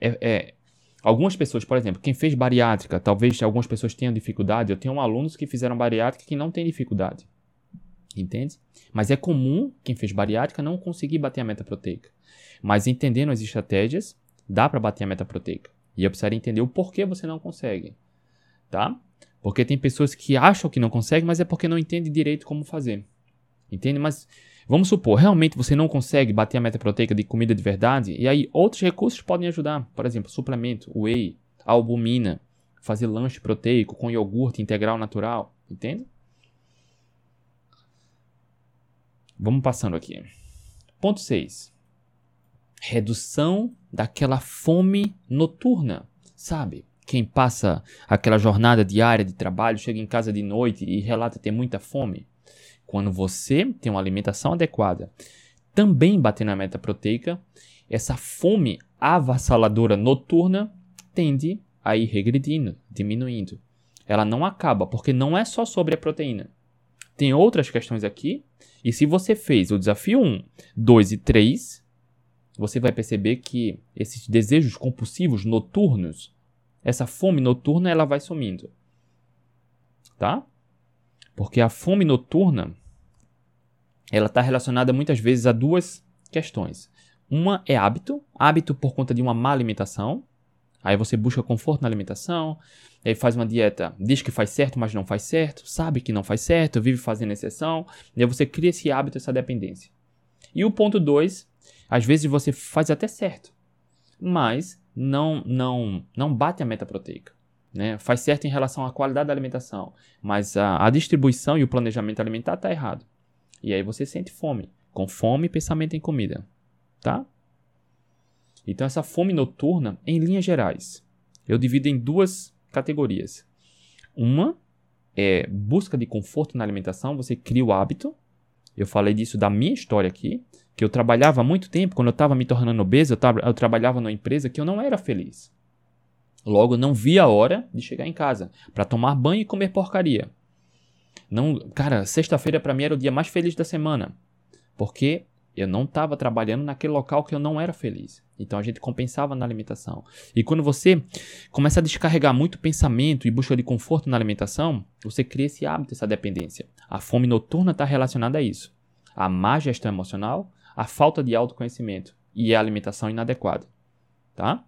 Speaker 1: É, é, algumas pessoas, por exemplo, quem fez bariátrica, talvez algumas pessoas tenham dificuldade. Eu tenho alunos que fizeram bariátrica que não têm dificuldade. Entende? Mas é comum quem fez bariátrica não conseguir bater a meta proteica. Mas entendendo as estratégias, dá para bater a meta proteica. E eu precisaria entender o porquê você não consegue. Tá? Porque tem pessoas que acham que não conseguem, mas é porque não entendem direito como fazer. Entende? Mas vamos supor, realmente você não consegue bater a meta proteica de comida de verdade, e aí outros recursos podem ajudar. Por exemplo, suplemento, whey, albumina, fazer lanche proteico com iogurte integral natural. Entende? Vamos passando aqui. Ponto 6. Redução daquela fome noturna. Sabe? Quem passa aquela jornada diária de trabalho, chega em casa de noite e relata ter muita fome. Quando você tem uma alimentação adequada, também batendo na meta proteica, essa fome avassaladora noturna tende a ir regredindo, diminuindo. Ela não acaba, porque não é só sobre a proteína. Tem outras questões aqui, e se você fez o desafio 1, 2 e 3, você vai perceber que esses desejos compulsivos noturnos, essa fome noturna, ela vai sumindo. Tá? Porque a fome noturna ela está relacionada muitas vezes a duas questões. Uma é hábito, hábito por conta de uma má alimentação. Aí você busca conforto na alimentação, aí faz uma dieta, diz que faz certo, mas não faz certo, sabe que não faz certo, vive fazendo exceção, e aí você cria esse hábito, essa dependência. E o ponto dois, às vezes você faz até certo, mas não não não bate a meta proteica. Né? Faz certo em relação à qualidade da alimentação, mas a, a distribuição e o planejamento alimentar está errado. E aí você sente fome. Com fome, pensamento em comida. Tá? Então, essa fome noturna, em linhas gerais, eu divido em duas categorias. Uma é busca de conforto na alimentação, você cria o hábito, Eu falei disso da minha história aqui, que eu trabalhava há muito tempo, quando eu estava me tornando obeso, eu, tava, eu trabalhava numa empresa que eu não era feliz. Logo, não vi a hora de chegar em casa para tomar banho e comer porcaria. Não, cara, sexta-feira para mim era o dia mais feliz da semana, porque eu não estava trabalhando naquele local que eu não era feliz. Então a gente compensava na alimentação. E quando você começa a descarregar muito pensamento e busca de conforto na alimentação, você cria esse hábito, essa dependência. A fome noturna está relacionada a isso. A má gestão emocional, a falta de autoconhecimento e a alimentação inadequada. Tá?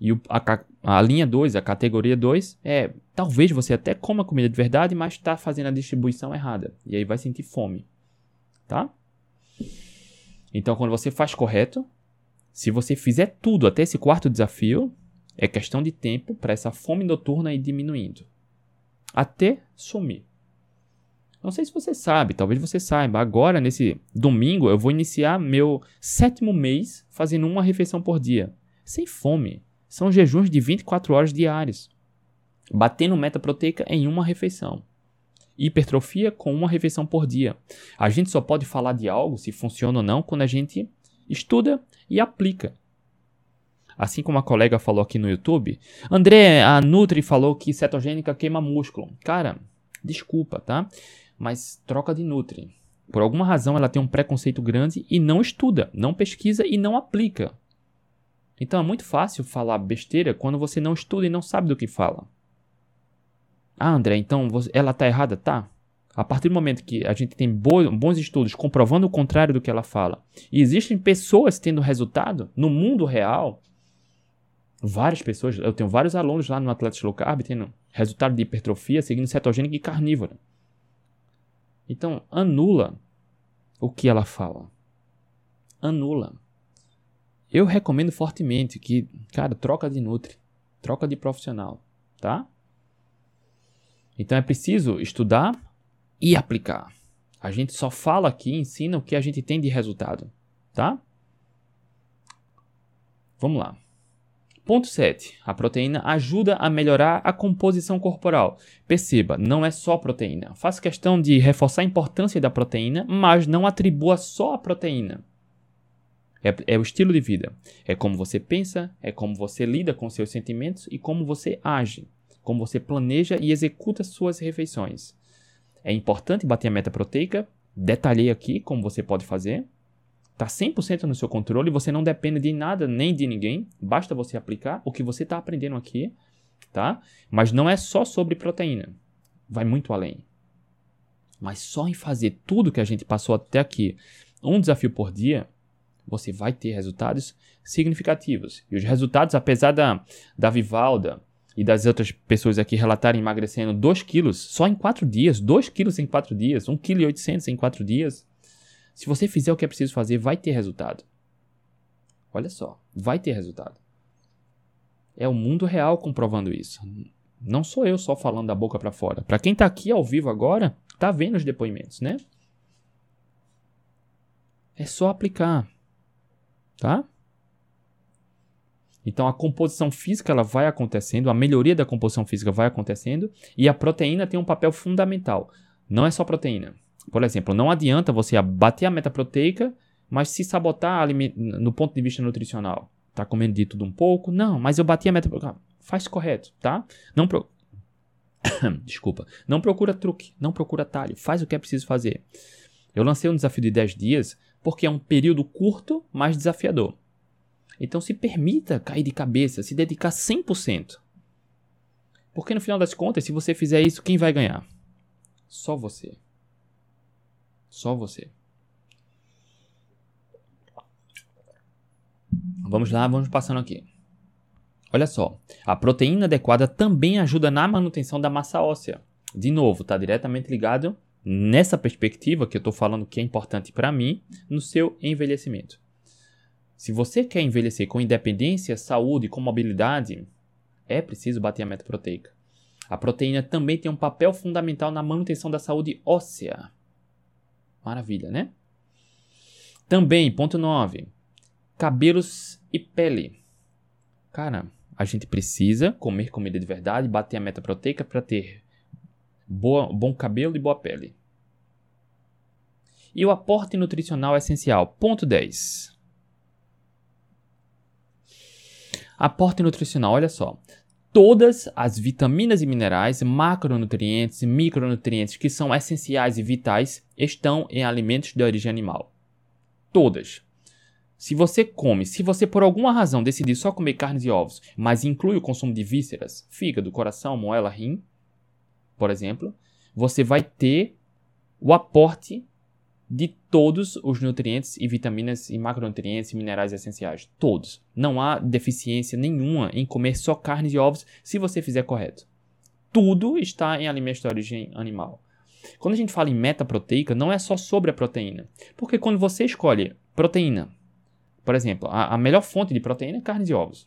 Speaker 1: E a, a, linha 2, a categoria 2, é talvez você até coma comida de verdade, mas está fazendo a distribuição errada. E aí vai sentir fome. Tá? Então, quando você faz correto, se você fizer tudo até esse quarto desafio, é questão de tempo para essa fome noturna ir diminuindo. Até sumir. Não sei se você sabe, talvez você saiba. Agora, nesse domingo, eu vou iniciar meu sétimo mês fazendo uma refeição por dia. Sem fome. São jejuns de 24 horas diárias. Batendo meta proteica em uma refeição hipertrofia com uma refeição por dia. A gente só pode falar de algo, se funciona ou não, quando a gente estuda e aplica. Assim como a colega falou aqui no YouTube, André, a Nutri falou que cetogênica queima músculo. Cara, desculpa, tá? Mas troca de Nutri. Por alguma razão ela tem um preconceito grande e não estuda, não pesquisa e não aplica. Então é muito fácil falar besteira quando você não estuda e não sabe do que fala. Ah, André, então ela está errada? Tá. A partir do momento que a gente tem bons estudos comprovando o contrário do que ela fala, e existem pessoas tendo resultado no mundo real, várias pessoas, eu tenho vários alunos lá no Atlético Low Carb tendo resultado de hipertrofia seguindo cetogênica e carnívora. Então, anula o que ela fala. Anula. Eu recomendo fortemente que, cara, troca de nutri, troca de profissional, tá? Então é preciso estudar e aplicar. A gente só fala aqui, ensina o que a gente tem de resultado, tá? Vamos lá. Ponto 7. A proteína ajuda a melhorar a composição corporal. Perceba, não é só proteína. Faço questão de reforçar a importância da proteína, mas não atribua só a proteína. É, é, o estilo de vida. É como você pensa, é como você lida com seus sentimentos e como você age como você planeja e executa suas refeições. É importante bater a meta proteica, detalhei aqui como você pode fazer. Está 100% no seu controle, você não depende de nada nem de ninguém, basta você aplicar o que você está aprendendo aqui, tá? Mas não é só sobre proteína, vai muito além. Mas só em fazer tudo que a gente passou até aqui, um desafio por dia, você vai ter resultados significativos. E os resultados, apesar da, da Vivalda, e das outras pessoas aqui relatarem emagrecendo 2 quilos só em 4 dias, 2 quilos em 4 dias, 1,8 kg em 4 dias, se você fizer o que é preciso fazer, vai ter resultado. Olha só, vai ter resultado. É o mundo real comprovando isso. Não sou eu só falando da boca para fora. Para quem está aqui ao vivo agora, tá vendo os depoimentos, né? É só aplicar, tá? Então a composição física ela vai acontecendo, a melhoria da composição física vai acontecendo e a proteína tem um papel fundamental. Não é só proteína. Por exemplo, não adianta você bater a meta proteica, mas se sabotar no ponto de vista nutricional. Tá comendo de tudo um pouco? Não, mas eu bati a meta proteica. Faz correto, tá? Não pro... [COUGHS] Desculpa. Não procura truque, não procura talho. Faz o que é preciso fazer. Eu lancei um desafio de 10 dias porque é um período curto, mas desafiador. Então se permita cair de cabeça, se dedicar 100%. Porque no final das contas, se você fizer isso, quem vai ganhar? Só você. Só você. Vamos lá, vamos passando aqui. Olha só, a proteína adequada também ajuda na manutenção da massa óssea. De novo, está diretamente ligado nessa perspectiva que eu estou falando que é importante para mim no seu envelhecimento. Se você quer envelhecer com independência, saúde, com mobilidade, é preciso bater a meta proteica. A proteína também tem um papel fundamental na manutenção da saúde óssea. Maravilha, né? Também, ponto 9. Cabelos e pele. Cara, a gente precisa comer comida de verdade, bater a meta proteica para ter boa, bom cabelo e boa pele. E o aporte nutricional essencial. Ponto 10. Aporte nutricional, olha só. Todas as vitaminas e minerais, macronutrientes e micronutrientes que são essenciais e vitais estão em alimentos de origem animal. Todas. Se você come, se você por alguma razão decidir só comer carnes e ovos, mas inclui o consumo de vísceras, fígado, coração, moela, rim, por exemplo, você vai ter o aporte de todos os nutrientes e vitaminas e macronutrientes e minerais essenciais. Todos. Não há deficiência nenhuma em comer só carnes e ovos se você fizer correto. Tudo está em alimentos de origem animal. Quando a gente fala em meta proteica, não é só sobre a proteína. Porque quando você escolhe proteína, por exemplo, a, a melhor fonte de proteína é carnes e ovos.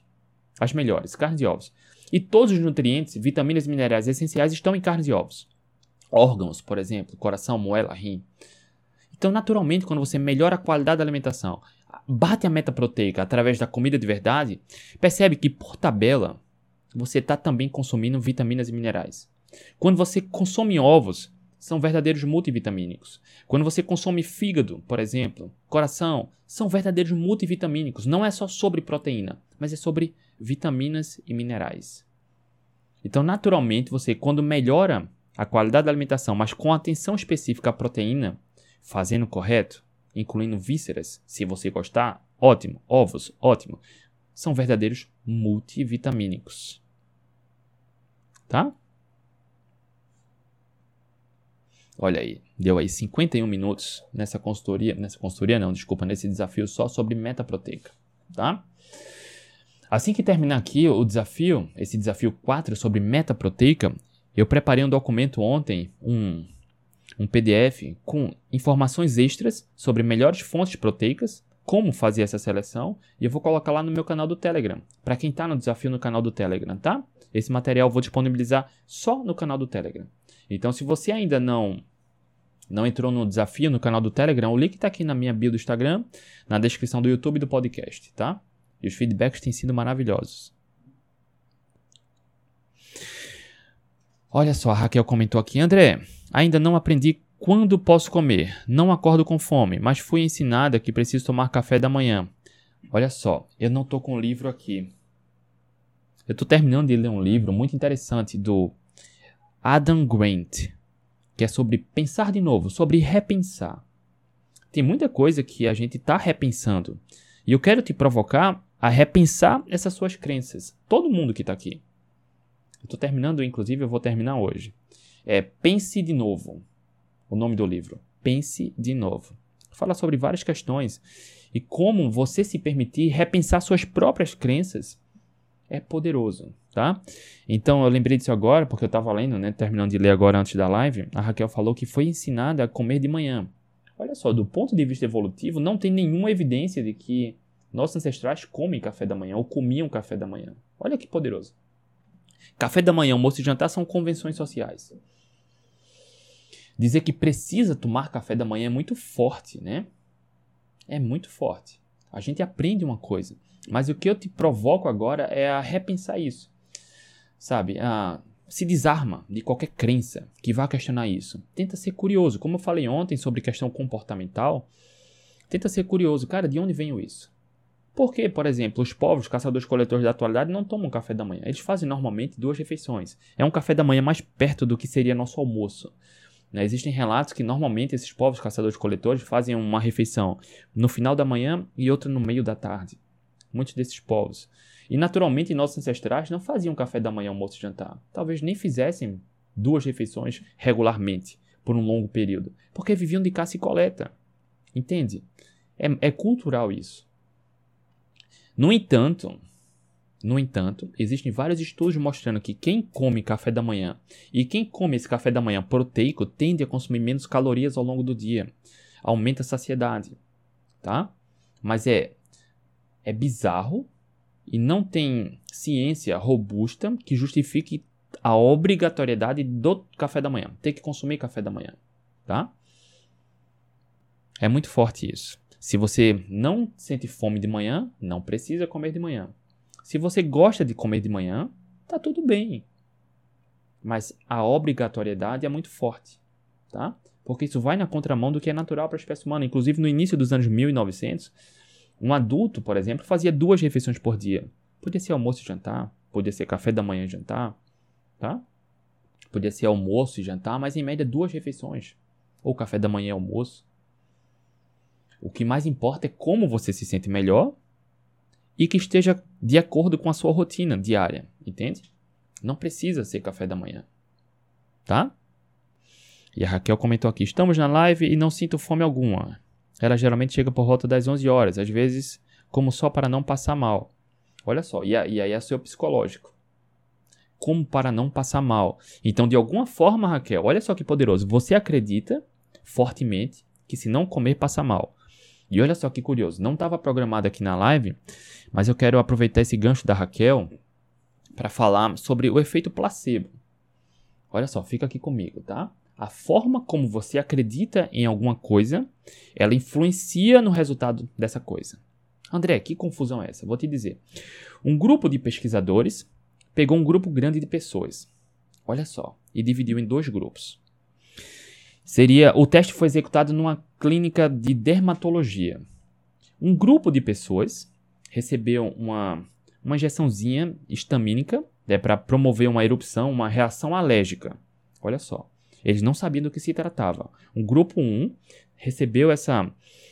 Speaker 1: As melhores, carnes e ovos. E todos os nutrientes, vitaminas e minerais essenciais estão em carnes e ovos. Órgãos, por exemplo, coração, moela, rim. Então, naturalmente, quando você melhora a qualidade da alimentação, bate a meta proteica através da comida de verdade, percebe que, por tabela, você está também consumindo vitaminas e minerais. Quando você consome ovos, são verdadeiros multivitamínicos. Quando você consome fígado, por exemplo, coração, são verdadeiros multivitamínicos. Não é só sobre proteína, mas é sobre vitaminas e minerais. Então, naturalmente, você, quando melhora a qualidade da alimentação, mas com atenção específica à proteína, fazendo correto, incluindo vísceras, se você gostar, ótimo. Ovos, ótimo. São verdadeiros multivitamínicos. Tá? Olha aí, deu aí 51 minutos nessa consultoria, nessa consultoria não, desculpa, nesse desafio só sobre meta proteica, tá? Assim que terminar aqui o desafio, esse desafio 4 sobre meta proteica, eu preparei um documento ontem, um um PDF com informações extras sobre melhores fontes proteicas, como fazer essa seleção, e eu vou colocar lá no meu canal do Telegram, para quem está no desafio no canal do Telegram, tá? Esse material eu vou disponibilizar só no canal do Telegram. Então, se você ainda não não entrou no desafio no canal do Telegram, o link está aqui na minha bio do Instagram, na descrição do YouTube do podcast, tá? E os feedbacks têm sido maravilhosos. Olha só, a Raquel comentou aqui, André, Ainda não aprendi quando posso comer. Não acordo com fome, mas fui ensinada que preciso tomar café da manhã. Olha só, eu não estou com o livro aqui. Eu estou terminando de ler um livro muito interessante do Adam Grant, que é sobre pensar de novo, sobre repensar. Tem muita coisa que a gente está repensando. E eu quero te provocar a repensar essas suas crenças. Todo mundo que está aqui. Eu estou terminando, inclusive, eu vou terminar hoje. É Pense de Novo, o nome do livro. Pense de Novo. Fala sobre várias questões e como você se permitir repensar suas próprias crenças é poderoso, tá? Então eu lembrei disso agora porque eu estava lendo, né, terminando de ler agora antes da live, a Raquel falou que foi ensinada a comer de manhã. Olha só, do ponto de vista evolutivo, não tem nenhuma evidência de que nossos ancestrais comem café da manhã ou comiam café da manhã. Olha que poderoso. Café da manhã, almoço e jantar são convenções sociais. Dizer que precisa tomar café da manhã é muito forte, né? É muito forte. A gente aprende uma coisa, mas o que eu te provoco agora é a repensar isso. Sabe? A se desarma de qualquer crença que vá questionar isso. Tenta ser curioso. Como eu falei ontem sobre questão comportamental, tenta ser curioso. Cara, de onde veio isso? Porque, por exemplo, os povos caçadores-coletores da atualidade não tomam café da manhã. Eles fazem normalmente duas refeições. É um café da manhã mais perto do que seria nosso almoço. Né? Existem relatos que normalmente esses povos caçadores-coletores fazem uma refeição no final da manhã e outra no meio da tarde. Muitos desses povos. E naturalmente nossos ancestrais não faziam café da manhã, almoço e jantar. Talvez nem fizessem duas refeições regularmente por um longo período, porque viviam de caça e coleta. Entende? É, é cultural isso. No entanto, no entanto, existem vários estudos mostrando que quem come café da manhã e quem come esse café da manhã proteico tende a consumir menos calorias ao longo do dia, aumenta a saciedade, tá? Mas é é bizarro e não tem ciência robusta que justifique a obrigatoriedade do café da manhã, ter que consumir café da manhã, tá? É muito forte isso. Se você não sente fome de manhã, não precisa comer de manhã. Se você gosta de comer de manhã, tá tudo bem. Mas a obrigatoriedade é muito forte, tá? porque isso vai na contramão do que é natural para a espécie humana. Inclusive, no início dos anos 1900, um adulto, por exemplo, fazia duas refeições por dia. Podia ser almoço e jantar, podia ser café da manhã e jantar, tá? Podia ser almoço e jantar, mas em média duas refeições. Ou café da manhã e almoço. O que mais importa é como você se sente melhor e que esteja de acordo com a sua rotina diária, entende? Não precisa ser café da manhã, tá? E a Raquel comentou aqui: estamos na live e não sinto fome alguma. Ela geralmente chega por volta das 11 horas, às vezes como só para não passar mal. Olha só, e, aí é seu psicológico. Como para não passar mal. Então, de alguma forma, Raquel, olha só que poderoso. Você acredita fortemente que se não comer, passa mal. E olha só que curioso, não estava programado aqui na live, mas eu quero aproveitar esse gancho da Raquel para falar sobre o efeito placebo. Olha só, fica aqui comigo, tá? A forma como você acredita em alguma coisa, ela influencia no resultado dessa coisa. André, que confusão é essa? Vou te dizer. Um grupo de pesquisadores pegou um grupo grande de pessoas. Olha só, e dividiu em dois grupos. Seria, o teste foi executado numa clínica de dermatologia. Um grupo de pessoas recebeu uma, uma injeçãozinha estamínica né, para promover uma erupção, uma reação alérgica. Olha só. Eles não sabiam do que se tratava. Um grupo 1 recebeu essa,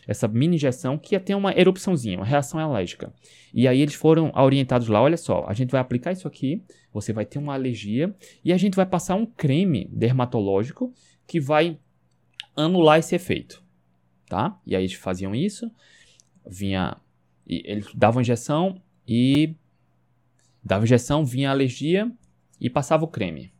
Speaker 1: essa mini injeção que ia ter uma erupçãozinha, uma reação alérgica. E aí eles foram orientados lá, olha só, a gente vai aplicar isso aqui, você vai ter uma alergia e a gente vai passar um creme dermatológico que vai anular esse efeito, tá? E aí eles faziam isso, vinha, eles davam injeção e dava injeção, vinha alergia e passava o creme.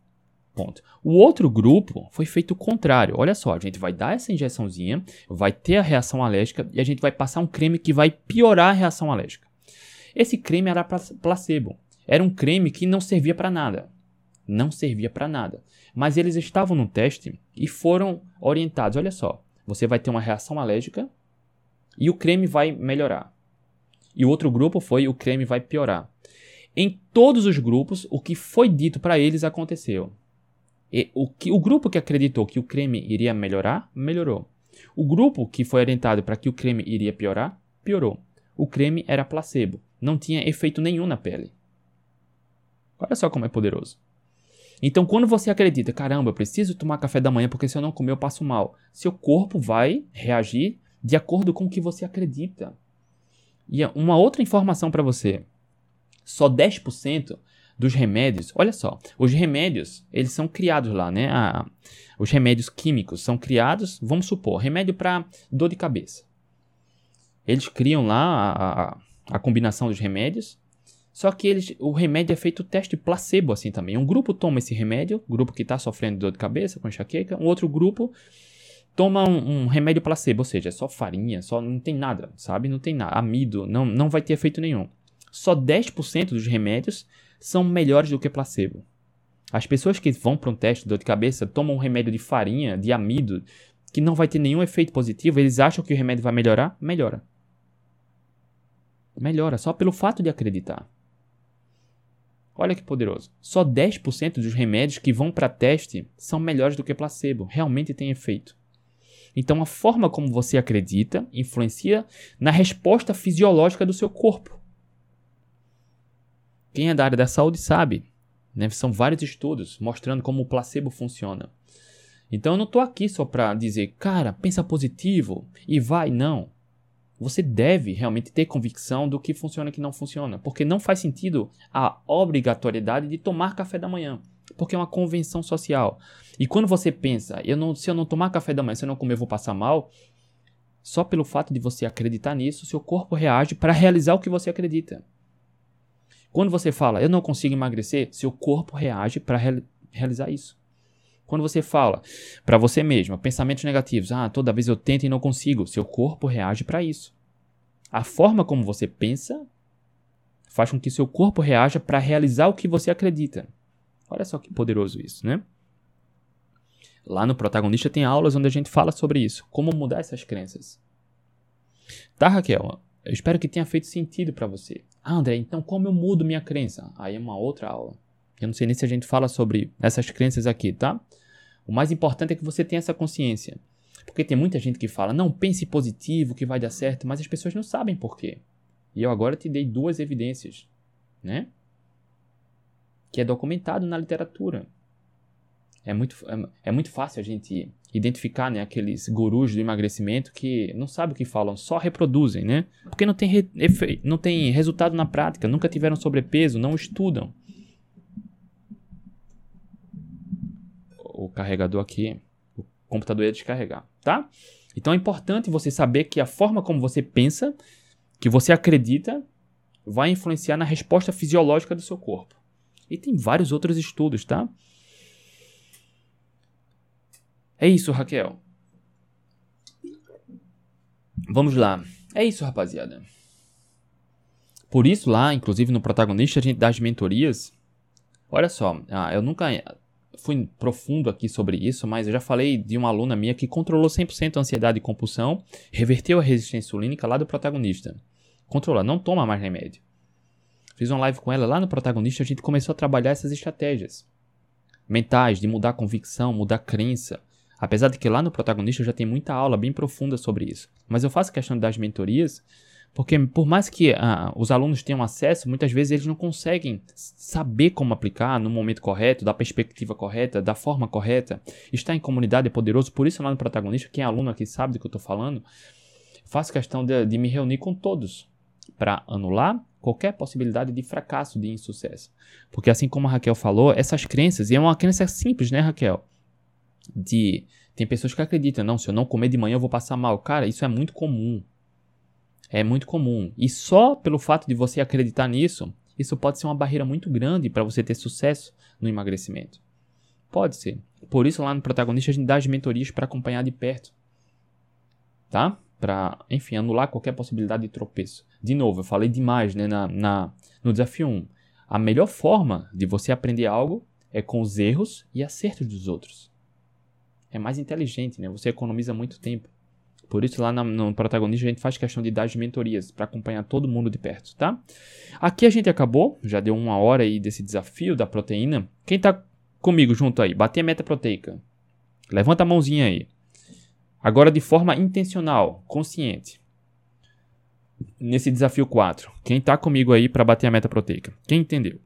Speaker 1: Ponto. O outro grupo foi feito o contrário. Olha só, a gente vai dar essa injeçãozinha, vai ter a reação alérgica e a gente vai passar um creme que vai piorar a reação alérgica. Esse creme era placebo. Era um creme que não servia para nada. Não servia para nada. Mas eles estavam no teste e foram orientados. Olha só, você vai ter uma reação alérgica e o creme vai melhorar. E o outro grupo foi o creme vai piorar. Em todos os grupos, o que foi dito para eles aconteceu. E o, que, o grupo que acreditou que o creme iria melhorar, melhorou. O grupo que foi orientado para que o creme iria piorar, piorou. O creme era placebo, não tinha efeito nenhum na pele. Olha só como é poderoso. Então, quando você acredita, caramba, eu preciso tomar café da manhã porque se eu não comer eu passo mal, seu corpo vai reagir de acordo com o que você acredita. E uma outra informação para você: só 10% dos remédios, olha só, os remédios, eles são criados lá, né? Ah, os remédios químicos são criados, vamos supor, remédio para dor de cabeça. Eles criam lá a, a, a, combinação dos remédios, só que eles, o remédio é feito teste placebo assim também. Um grupo toma esse remédio, grupo que está sofrendo dor de cabeça, com enxaqueca, um outro grupo toma um, um, remédio placebo, ou seja, é só farinha, só não tem nada, sabe? Não tem nada, amido, não, não vai ter efeito nenhum. Só 10% dos remédios são melhores do que placebo. As pessoas que vão para um teste de dor de cabeça tomam um remédio de farinha, de amido, que não vai ter nenhum efeito positivo, eles acham que o remédio vai melhorar? Melhora. Melhora, só pelo fato de acreditar. Olha que poderoso. Só 10% dos remédios que vão para teste são melhores do que placebo, realmente tem efeito. Então, a forma como você acredita influencia na resposta fisiológica do seu corpo. Quem é da área da saúde sabe. Né? São vários estudos mostrando como o placebo funciona. Então eu não estou aqui só para dizer, cara, pensa positivo e vai. Não. Você deve realmente ter convicção do que funciona e que não funciona. Porque não faz sentido a obrigatoriedade de tomar café da manhã. Porque é uma convenção social. E quando você pensa, eu não, se eu não tomar café da manhã, se eu não comer, eu vou passar mal. Só pelo fato de você acreditar nisso, seu corpo reage para realizar o que você acredita. Quando você fala, eu não consigo emagrecer, seu corpo reage para re realizar isso. Quando você fala para você mesmo, pensamentos negativos, ah, toda vez eu tento e não consigo, seu corpo reage para isso. A forma como você pensa faz com que seu corpo reaja para realizar o que você acredita. Olha só que poderoso isso, né? Lá no protagonista tem aulas onde a gente fala sobre isso, como mudar essas crenças. Tá, Raquel? Eu espero que tenha feito sentido para você. Ah, André, então como eu mudo minha crença? Aí é uma outra aula. Eu não sei nem se a gente fala sobre essas crenças aqui, tá? O mais importante é que você tenha essa consciência. Porque tem muita gente que fala, não, pense positivo, que vai dar certo, mas as pessoas não sabem por quê. E eu agora te dei duas evidências, né? Que é documentado na literatura. É muito, é, é muito fácil a gente identificar né, aqueles gurus do emagrecimento que não sabem o que falam, só reproduzem, né? Porque não tem, re, não tem resultado na prática, nunca tiveram sobrepeso, não estudam. O carregador aqui, o computador ia descarregar, tá? Então é importante você saber que a forma como você pensa, que você acredita, vai influenciar na resposta fisiológica do seu corpo. E tem vários outros estudos, tá? É isso, Raquel. Vamos lá. É isso, rapaziada. Por isso, lá, inclusive no protagonista, a gente dá as mentorias. Olha só, ah, eu nunca fui profundo aqui sobre isso, mas eu já falei de uma aluna minha que controlou 100% a ansiedade e compulsão, reverteu a resistência insulínica lá do protagonista. Controla, não toma mais remédio. Fiz uma live com ela lá no protagonista, a gente começou a trabalhar essas estratégias mentais de mudar a convicção, mudar a crença, Apesar de que lá no protagonista já tem muita aula bem profunda sobre isso. Mas eu faço questão das mentorias porque por mais que ah, os alunos tenham acesso, muitas vezes eles não conseguem saber como aplicar no momento correto, da perspectiva correta, da forma correta. Estar em comunidade é poderoso, por isso lá no protagonista, quem é aluno aqui sabe do que eu estou falando, faço questão de, de me reunir com todos para anular qualquer possibilidade de fracasso, de insucesso. Porque assim como a Raquel falou, essas crenças, e é uma crença simples, né, Raquel? de tem pessoas que acreditam, não, se eu não comer de manhã eu vou passar mal. Cara, isso é muito comum. É muito comum. E só pelo fato de você acreditar nisso, isso pode ser uma barreira muito grande para você ter sucesso no emagrecimento. Pode ser. Por isso, lá no protagonista, a gente dá as mentorias para acompanhar de perto. Tá? Para, enfim, anular qualquer possibilidade de tropeço. De novo, eu falei demais né, na, na, no desafio 1. A melhor forma de você aprender algo é com os erros e acertos dos outros é mais inteligente, né? Você economiza muito tempo. Por isso, lá no, no protagonista, a gente faz questão de dar as mentorias para acompanhar todo mundo de perto, tá? Aqui a gente acabou, já deu uma hora aí desse desafio da proteína. Quem tá comigo junto aí? Bater a meta proteica. Levanta a mãozinha aí. Agora de forma intencional, consciente. Nesse desafio 4. Quem tá comigo aí para bater a meta proteica? Quem entendeu?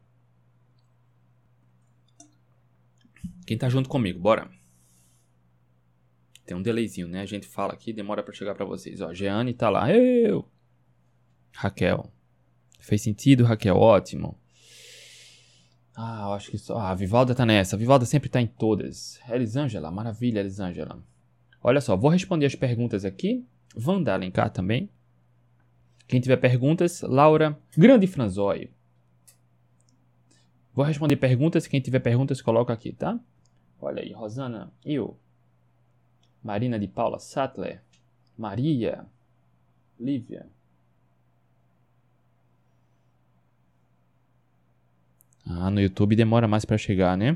Speaker 1: Quem tá junto comigo? Bora. Tem um delayzinho, né? A gente fala aqui, demora para chegar para vocês. Ó, Jeane tá lá. Eu. Raquel. Fez sentido, Raquel? Ótimo. Ah, acho que só. Ah, a Vivalda tá nessa. A Vivalda sempre tá em todas. Elisângela, maravilha, Elisângela. Olha só, vou responder as perguntas aqui. Vanda Alencar também. Quem tiver perguntas, Laura Grande Franzói. Vou responder perguntas. Quem tiver perguntas, coloca aqui, tá? Olha aí, Rosana. Eu. Marina de Paula Sattler, Maria, Lívia. Ah, no YouTube demora mais para chegar, né?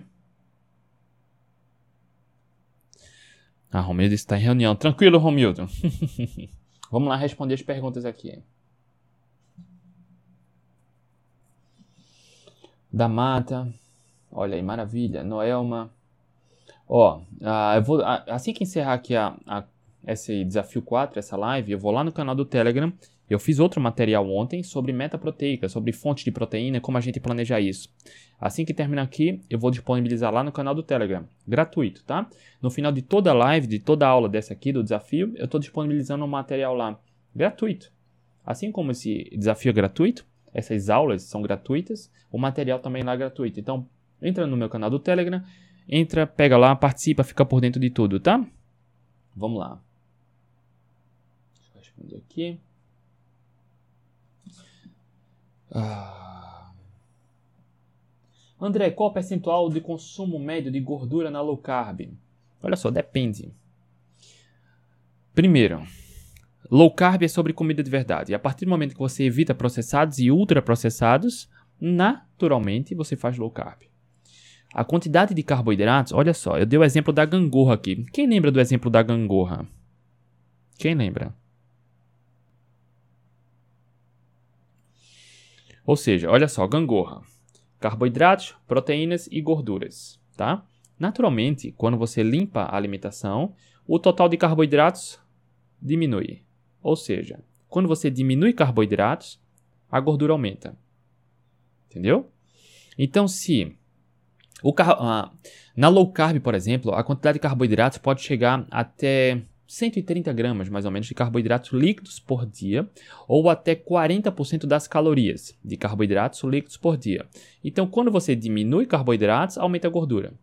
Speaker 1: Ah, Romildo está em reunião. Tranquilo, Romildo. [LAUGHS] Vamos lá responder as perguntas aqui. Da Mata. Olha aí, maravilha. Noelma. Ó, uh, eu vou, uh, assim que encerrar aqui a, a, esse desafio 4, essa live, eu vou lá no canal do Telegram. Eu fiz outro material ontem sobre meta proteica, sobre fonte de proteína, como a gente planejar isso. Assim que terminar aqui, eu vou disponibilizar lá no canal do Telegram, gratuito, tá? No final de toda a live, de toda a aula dessa aqui, do desafio, eu estou disponibilizando um material lá, gratuito. Assim como esse desafio é gratuito, essas aulas são gratuitas, o material também lá é gratuito. Então, entra no meu canal do Telegram, Entra, pega lá, participa, fica por dentro de tudo, tá? Vamos lá. Deixa eu responder aqui. Ah. André, qual o percentual de consumo médio de gordura na low carb? Olha só, depende. Primeiro, low carb é sobre comida de verdade. A partir do momento que você evita processados e ultraprocessados, naturalmente você faz low carb. A quantidade de carboidratos, olha só, eu dei o exemplo da gangorra aqui. Quem lembra do exemplo da gangorra? Quem lembra? Ou seja, olha só, gangorra. Carboidratos, proteínas e gorduras, tá? Naturalmente, quando você limpa a alimentação, o total de carboidratos diminui. Ou seja, quando você diminui carboidratos, a gordura aumenta. Entendeu? Então, se car... na low carb, por exemplo, a quantidade de carboidratos pode chegar até 130 gramas, mais ou menos, de carboidratos líquidos por dia, ou até 40% das calorias de carboidratos líquidos por dia. Então, quando você diminui carboidratos, aumenta a gordura.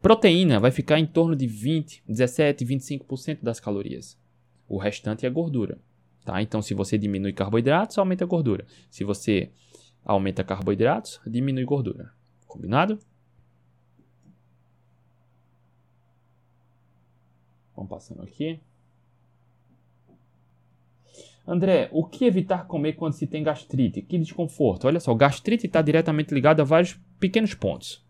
Speaker 1: Proteína vai ficar em torno de 20, 17, 25% das calorias. O restante é gordura. Tá? Então, se você diminui carboidratos, aumenta a gordura. Se você aumenta carboidratos, diminui gordura. Combinado? Vamos passando aqui. André, o que evitar comer quando se tem gastrite? Que desconforto. Olha só, gastrite está diretamente ligado a vários pequenos pontos.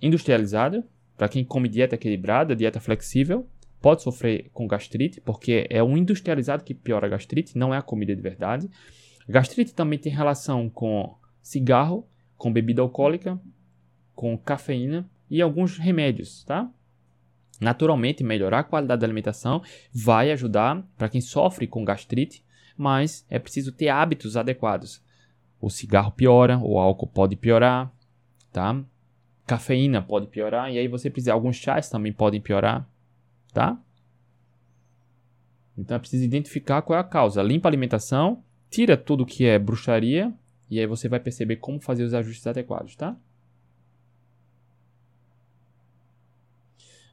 Speaker 1: Industrializado, para quem come dieta equilibrada, dieta flexível, pode sofrer com gastrite, porque é o industrializado que piora a gastrite, não é a comida de verdade. Gastrite também tem relação com cigarro, com bebida alcoólica, com cafeína e alguns remédios, tá? Naturalmente, melhorar a qualidade da alimentação vai ajudar para quem sofre com gastrite, mas é preciso ter hábitos adequados. O cigarro piora, o álcool pode piorar, tá? Cafeína pode piorar e aí você precisa alguns chás também podem piorar tá? Então é preciso identificar qual é a causa. Limpa a alimentação, tira tudo que é bruxaria e aí você vai perceber como fazer os ajustes adequados, tá?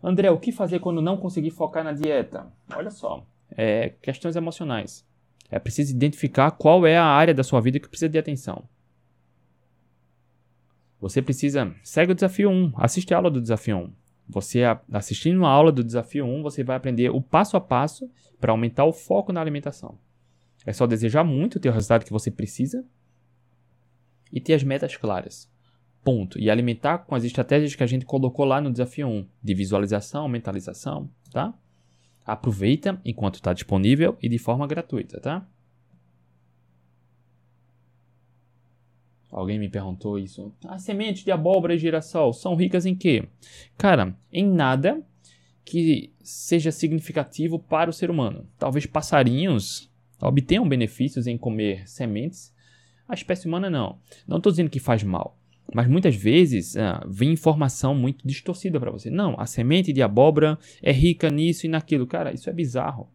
Speaker 1: André, o que fazer quando não conseguir focar na dieta? Olha só, é questões emocionais. É preciso identificar qual é a área da sua vida que precisa de atenção. Você precisa. Segue o desafio 1. Assiste a aula do desafio 1. Você assistindo uma aula do desafio 1, você vai aprender o passo a passo para aumentar o foco na alimentação. É só desejar muito ter o resultado que você precisa e ter as metas claras. Ponto. E alimentar com as estratégias que a gente colocou lá no desafio 1, de visualização, mentalização, tá? Aproveita enquanto está disponível e de forma gratuita, tá? Alguém me perguntou isso. As sementes de abóbora e girassol são ricas em quê? Cara, em nada que seja significativo para o ser humano. Talvez passarinhos obtenham benefícios em comer sementes. A espécie humana não. Não estou dizendo que faz mal. Mas muitas vezes ah, vem informação muito distorcida para você. Não, a semente de abóbora é rica nisso e naquilo. Cara, isso é bizarro.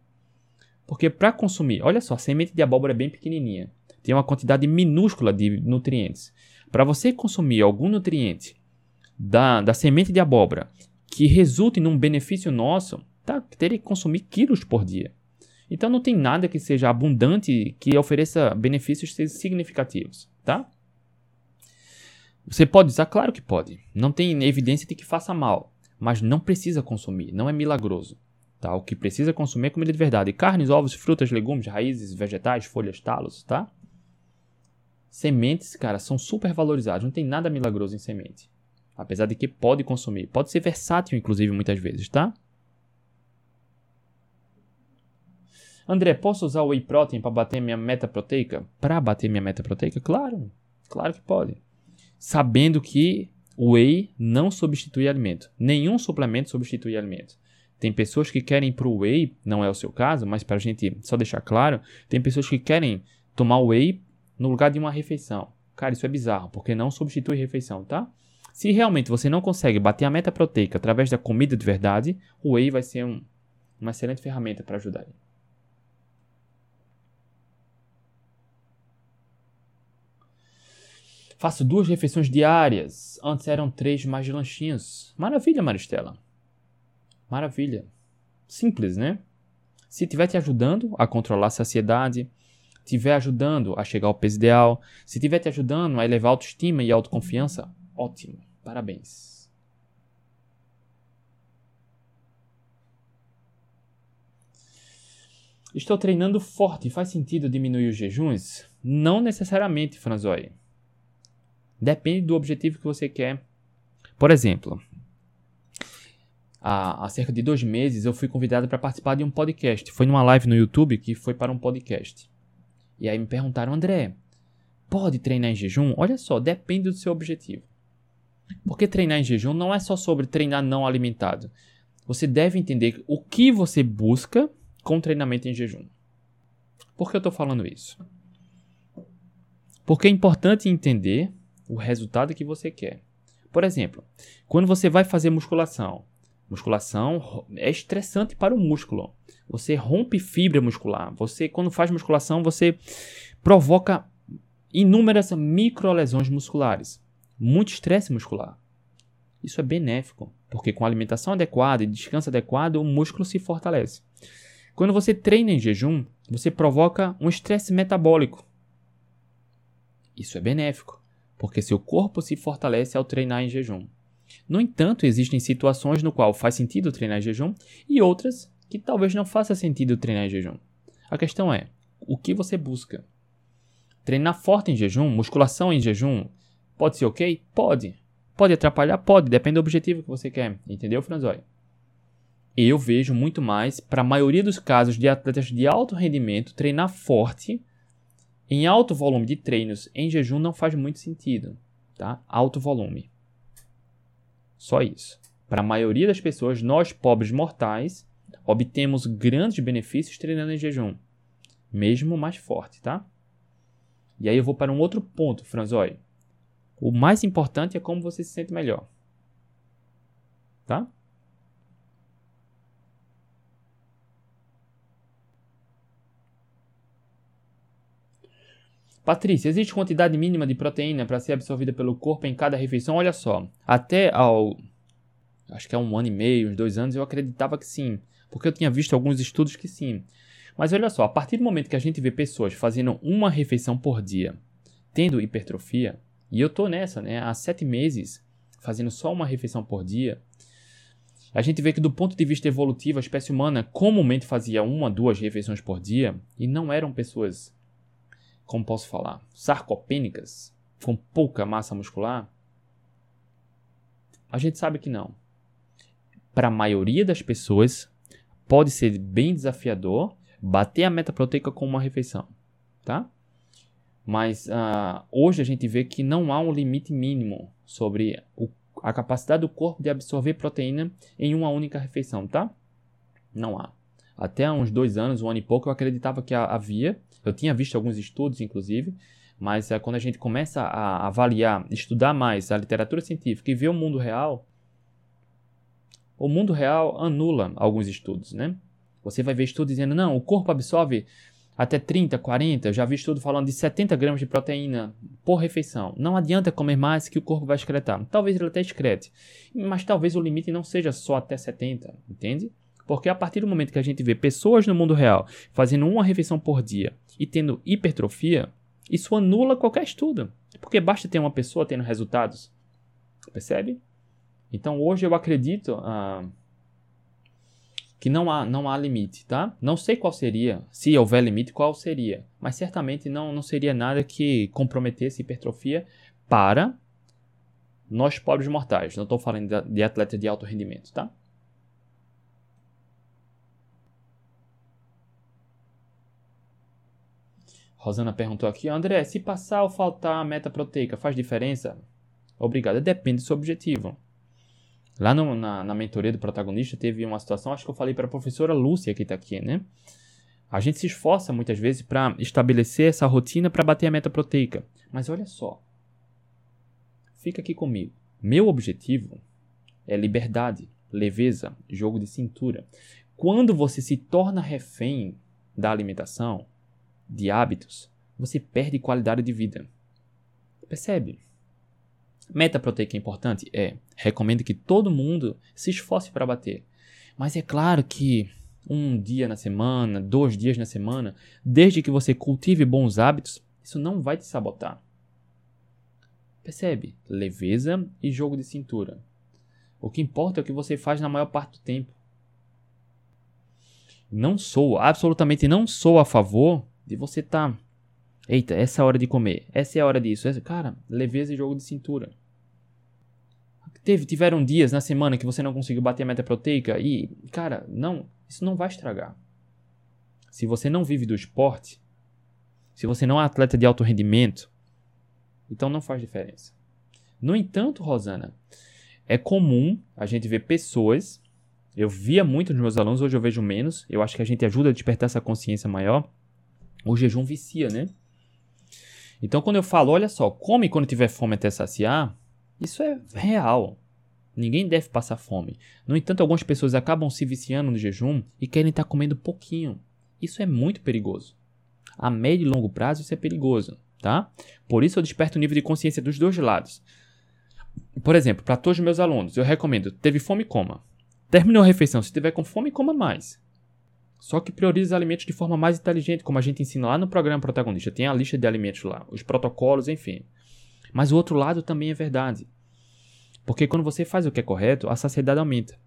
Speaker 1: Porque para consumir, olha só, a semente de abóbora é bem pequenininha tem uma quantidade minúscula de nutrientes. Para você consumir algum nutriente da, da semente de abóbora que resulte num benefício nosso, tá, teria que consumir quilos por dia. Então não tem nada que seja abundante que ofereça benefícios significativos, tá? Você pode usar? Claro que pode. Não tem evidência de que faça mal, mas não precisa consumir, não é milagroso. Tá? O que precisa consumir é comida de verdade. Carnes, ovos, frutas, legumes, raízes, vegetais, folhas, talos, tá? Sementes, cara, são super valorizadas. Não tem nada milagroso em semente. Apesar de que pode consumir. Pode ser versátil, inclusive, muitas vezes, tá? André, posso usar o whey protein para bater minha meta proteica? Para bater minha meta proteica? Claro, claro que pode. Sabendo que o whey não substitui alimento. Nenhum suplemento substitui alimento. Tem pessoas que querem para o whey, não é o seu caso, mas para a gente só deixar claro, tem pessoas que querem tomar whey no lugar de uma refeição. Cara, isso é bizarro, porque não substitui refeição, tá? Se realmente você não consegue bater a meta proteica através da comida de verdade, o whey vai ser um, uma excelente ferramenta para ajudar. Faço duas refeições diárias. Antes eram três mais de lanchinhos. Maravilha, Maristela. Maravilha. Simples, né? Se estiver te ajudando a controlar a saciedade, estiver ajudando a chegar ao peso ideal, se estiver te ajudando a elevar a autoestima e a autoconfiança, ótimo. Parabéns. Estou treinando forte. Faz sentido diminuir os jejuns? Não necessariamente, Franzoi. Depende do objetivo que você quer. Por exemplo, há, há cerca de dois meses eu fui convidado para participar de um podcast. Foi numa live no YouTube que foi para um podcast. E aí me perguntaram, André, pode treinar em jejum? Olha só, depende do seu objetivo. Porque treinar em jejum não é só sobre treinar não alimentado. Você deve entender o que você busca com treinamento em jejum. Por que eu estou falando isso? Porque é importante entender o resultado que você quer. Por exemplo, quando você vai fazer musculação, musculação é estressante para o músculo. Você rompe fibra muscular. Você, quando faz musculação, você provoca inúmeras microlesões musculares. Muito estresse muscular. Isso é benéfico, porque com alimentação adequada e descanso adequado, o músculo se fortalece. Quando você treina em jejum, você provoca um estresse metabólico. Isso é benéfico, porque seu corpo se fortalece ao treinar em jejum. No entanto, existem situações no qual faz sentido treinar em jejum e outras que talvez não faça sentido treinar em jejum. A questão é, o que você busca? Treinar forte em jejum, musculação em jejum, pode ser ok? Pode. Pode atrapalhar? Pode, depende do objetivo que você quer. Entendeu, Franzói? Eu vejo muito mais, para a maioria dos casos de atletas de alto rendimento, treinar forte em alto volume de treinos em jejum não faz muito sentido, tá? Alto volume. Só isso. Para a maioria das pessoas, nós pobres mortais obtemos grandes benefícios treinando em jejum, mesmo mais forte, tá? E aí eu vou para um outro ponto, Franzói. O mais importante é como você se sente melhor. Tá? Patrícia, existe quantidade mínima de proteína para ser absorvida pelo corpo em cada refeição? Olha só, até ao. Acho que há um ano e meio, uns dois anos, eu acreditava que sim, porque eu tinha visto alguns estudos que sim. Mas olha só, a partir do momento que a gente vê pessoas fazendo uma refeição por dia, tendo hipertrofia, e eu tô nessa, né, há sete meses, fazendo só uma refeição por dia, a gente vê que do ponto de vista evolutivo, a espécie humana comumente fazia uma, duas refeições por dia e não eram pessoas como posso falar, sarcopênicas, com pouca massa muscular? A gente sabe que não. Para a maioria das pessoas, pode ser bem desafiador bater a meta proteica com uma refeição, tá? Mas uh, hoje a gente vê que não há um limite mínimo sobre o, a capacidade do corpo de absorver proteína em uma única refeição, tá? Não há. Até uns dois anos, um ano e pouco, eu acreditava que havia. Eu tinha visto alguns estudos, inclusive, mas é, quando a gente começa a avaliar, estudar mais a literatura científica e ver o mundo real, o mundo real anula alguns estudos, né? Você vai ver estudos dizendo, não, o corpo absorve até 30, 40, eu já vi estudo falando de 70 gramas de proteína por refeição. Não adianta comer mais que o corpo vai excretar. Talvez ele até excrete, mas talvez o limite não seja só até 70, entende? Porque a partir do momento que a gente vê pessoas no mundo real fazendo uma refeição por dia e tendo hipertrofia, isso anula qualquer estudo. Porque basta ter uma pessoa tendo resultados. Percebe? Então hoje eu acredito ah, que não há, não há limite, tá? Não sei qual seria, se houver limite, qual seria. Mas certamente não, não seria nada que comprometesse hipertrofia para nós pobres mortais. Não estou falando de, atleta de alto rendimento, tá? Rosana perguntou aqui, André, se passar ou faltar a meta proteica faz diferença? Obrigado, depende do seu objetivo. Lá no, na, na mentoria do protagonista teve uma situação, acho que eu falei para a professora Lúcia que está aqui, né? A gente se esforça muitas vezes para estabelecer essa rotina para bater a meta proteica. Mas olha só, fica aqui comigo. Meu objetivo é liberdade, leveza, jogo de cintura. Quando você se torna refém da alimentação, de hábitos, você perde qualidade de vida. Percebe? Meta proteica é importante? É. Recomendo que todo mundo se esforce para bater. Mas é claro que um dia na semana, dois dias na semana, desde que você cultive bons hábitos, isso não vai te sabotar. Percebe? Leveza e jogo de cintura. O que importa é o que você faz na maior parte do tempo. Não sou, absolutamente não sou a favor de você tá. Eita, essa é a hora de comer. Essa é a hora disso. Essa... Cara, leveza e jogo de cintura. Teve, tiveram dias na semana que você não conseguiu bater a meta proteica e, cara, não, isso não vai estragar. Se você não vive do esporte, se você não é atleta de alto rendimento, então não faz diferença. No entanto, Rosana, é comum a gente ver pessoas. Eu via muito nos meus alunos, hoje eu vejo menos. Eu acho que a gente ajuda a despertar essa consciência maior. O jejum vicia, né? Então, quando eu falo, olha só, come quando tiver fome até saciar, isso é real. Ninguém deve passar fome. No entanto, algumas pessoas acabam se viciando no jejum e querem estar comendo pouquinho. Isso é muito perigoso. A médio e longo prazo, isso é perigoso, tá? Por isso, eu desperto o nível de consciência dos dois lados. Por exemplo, para todos os meus alunos, eu recomendo: teve fome, coma. Terminou a refeição, se tiver com fome, coma mais. Só que priorize os alimentos de forma mais inteligente, como a gente ensina lá no programa protagonista. Tem a lista de alimentos lá, os protocolos, enfim. Mas o outro lado também é verdade. Porque quando você faz o que é correto, a saciedade aumenta.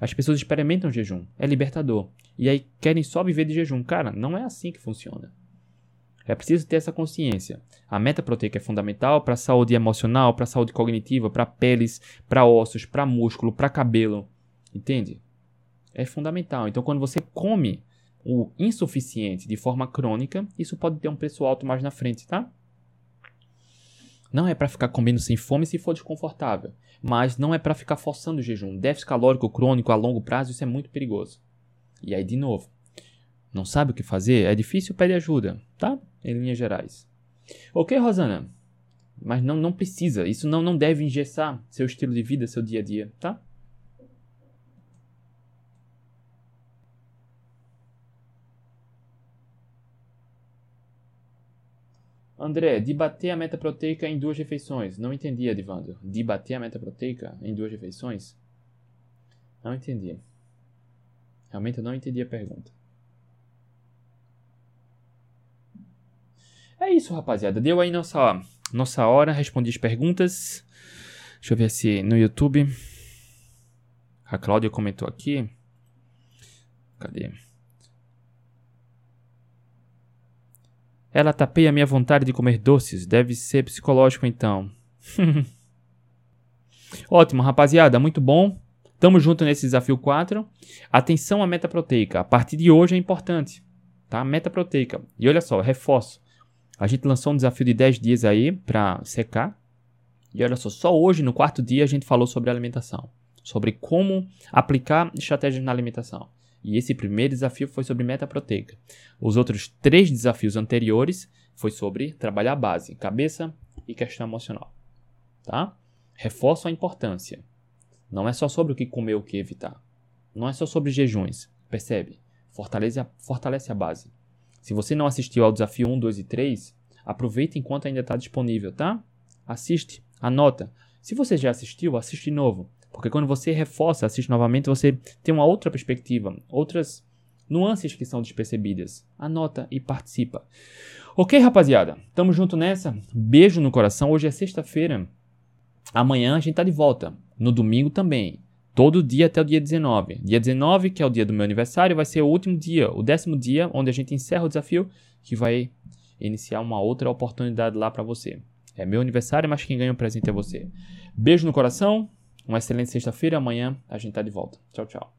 Speaker 1: As pessoas experimentam jejum, é libertador. E aí querem só viver de jejum. Cara, não é assim que funciona. É preciso ter essa consciência. A meta proteica é fundamental para a saúde emocional, para a saúde cognitiva, para peles, para ossos, para músculo, para cabelo. Entende? É fundamental. Então, quando você come o insuficiente de forma crônica, isso pode ter um preço alto mais na frente, tá? Não é para ficar comendo sem fome se for desconfortável, mas não é para ficar forçando o jejum. Déficit calórico crônico a longo prazo, isso é muito perigoso. E aí, de novo, não sabe o que fazer? É difícil, pede ajuda, tá? Em linhas gerais. Ok, Rosana? Mas não, não precisa, isso não, não deve engessar seu estilo de vida, seu dia a dia, tá? André, debater a meta proteica em duas refeições. Não entendi, Edvando. Debater a meta proteica em duas refeições? Não entendi. Realmente eu não entendi a pergunta. É isso, rapaziada. Deu aí nossa, nossa hora. Respondi as perguntas. Deixa eu ver se no YouTube. A Cláudia comentou aqui. Cadê? Ela tapeia minha vontade de comer doces. Deve ser psicológico então. [LAUGHS] Ótimo, rapaziada. Muito bom. Tamo junto nesse desafio 4. Atenção à meta proteica. A partir de hoje é importante. Tá? Meta proteica. E olha só, reforço. A gente lançou um desafio de 10 dias aí para secar. E olha só, só hoje, no quarto dia, a gente falou sobre alimentação. Sobre como aplicar estratégias na alimentação. E esse primeiro desafio foi sobre meta proteica. Os outros três desafios anteriores foi sobre trabalhar a base, cabeça e questão emocional. Tá? Reforço a importância. Não é só sobre o que comer o que evitar. Não é só sobre jejuns. Percebe? Fortalece a, fortalece a base. Se você não assistiu ao desafio 1, 2 e 3, aproveita enquanto ainda está disponível, tá? Assiste, anota. Se você já assistiu, assiste de novo. Porque quando você reforça, assiste novamente, você tem uma outra perspectiva, outras nuances que são despercebidas. Anota e participa. Ok, rapaziada? Tamo junto nessa. Beijo no coração. Hoje é sexta-feira. Amanhã a gente tá de volta. No domingo também. Todo dia até o dia 19. Dia 19, que é o dia do meu aniversário, vai ser o último dia, o décimo dia, onde a gente encerra o desafio, que vai iniciar uma outra oportunidade lá para você. É meu aniversário, mas quem ganha o presente é você. Beijo no coração. Uma excelente sexta-feira. Amanhã a gente tá de volta. Tchau, tchau.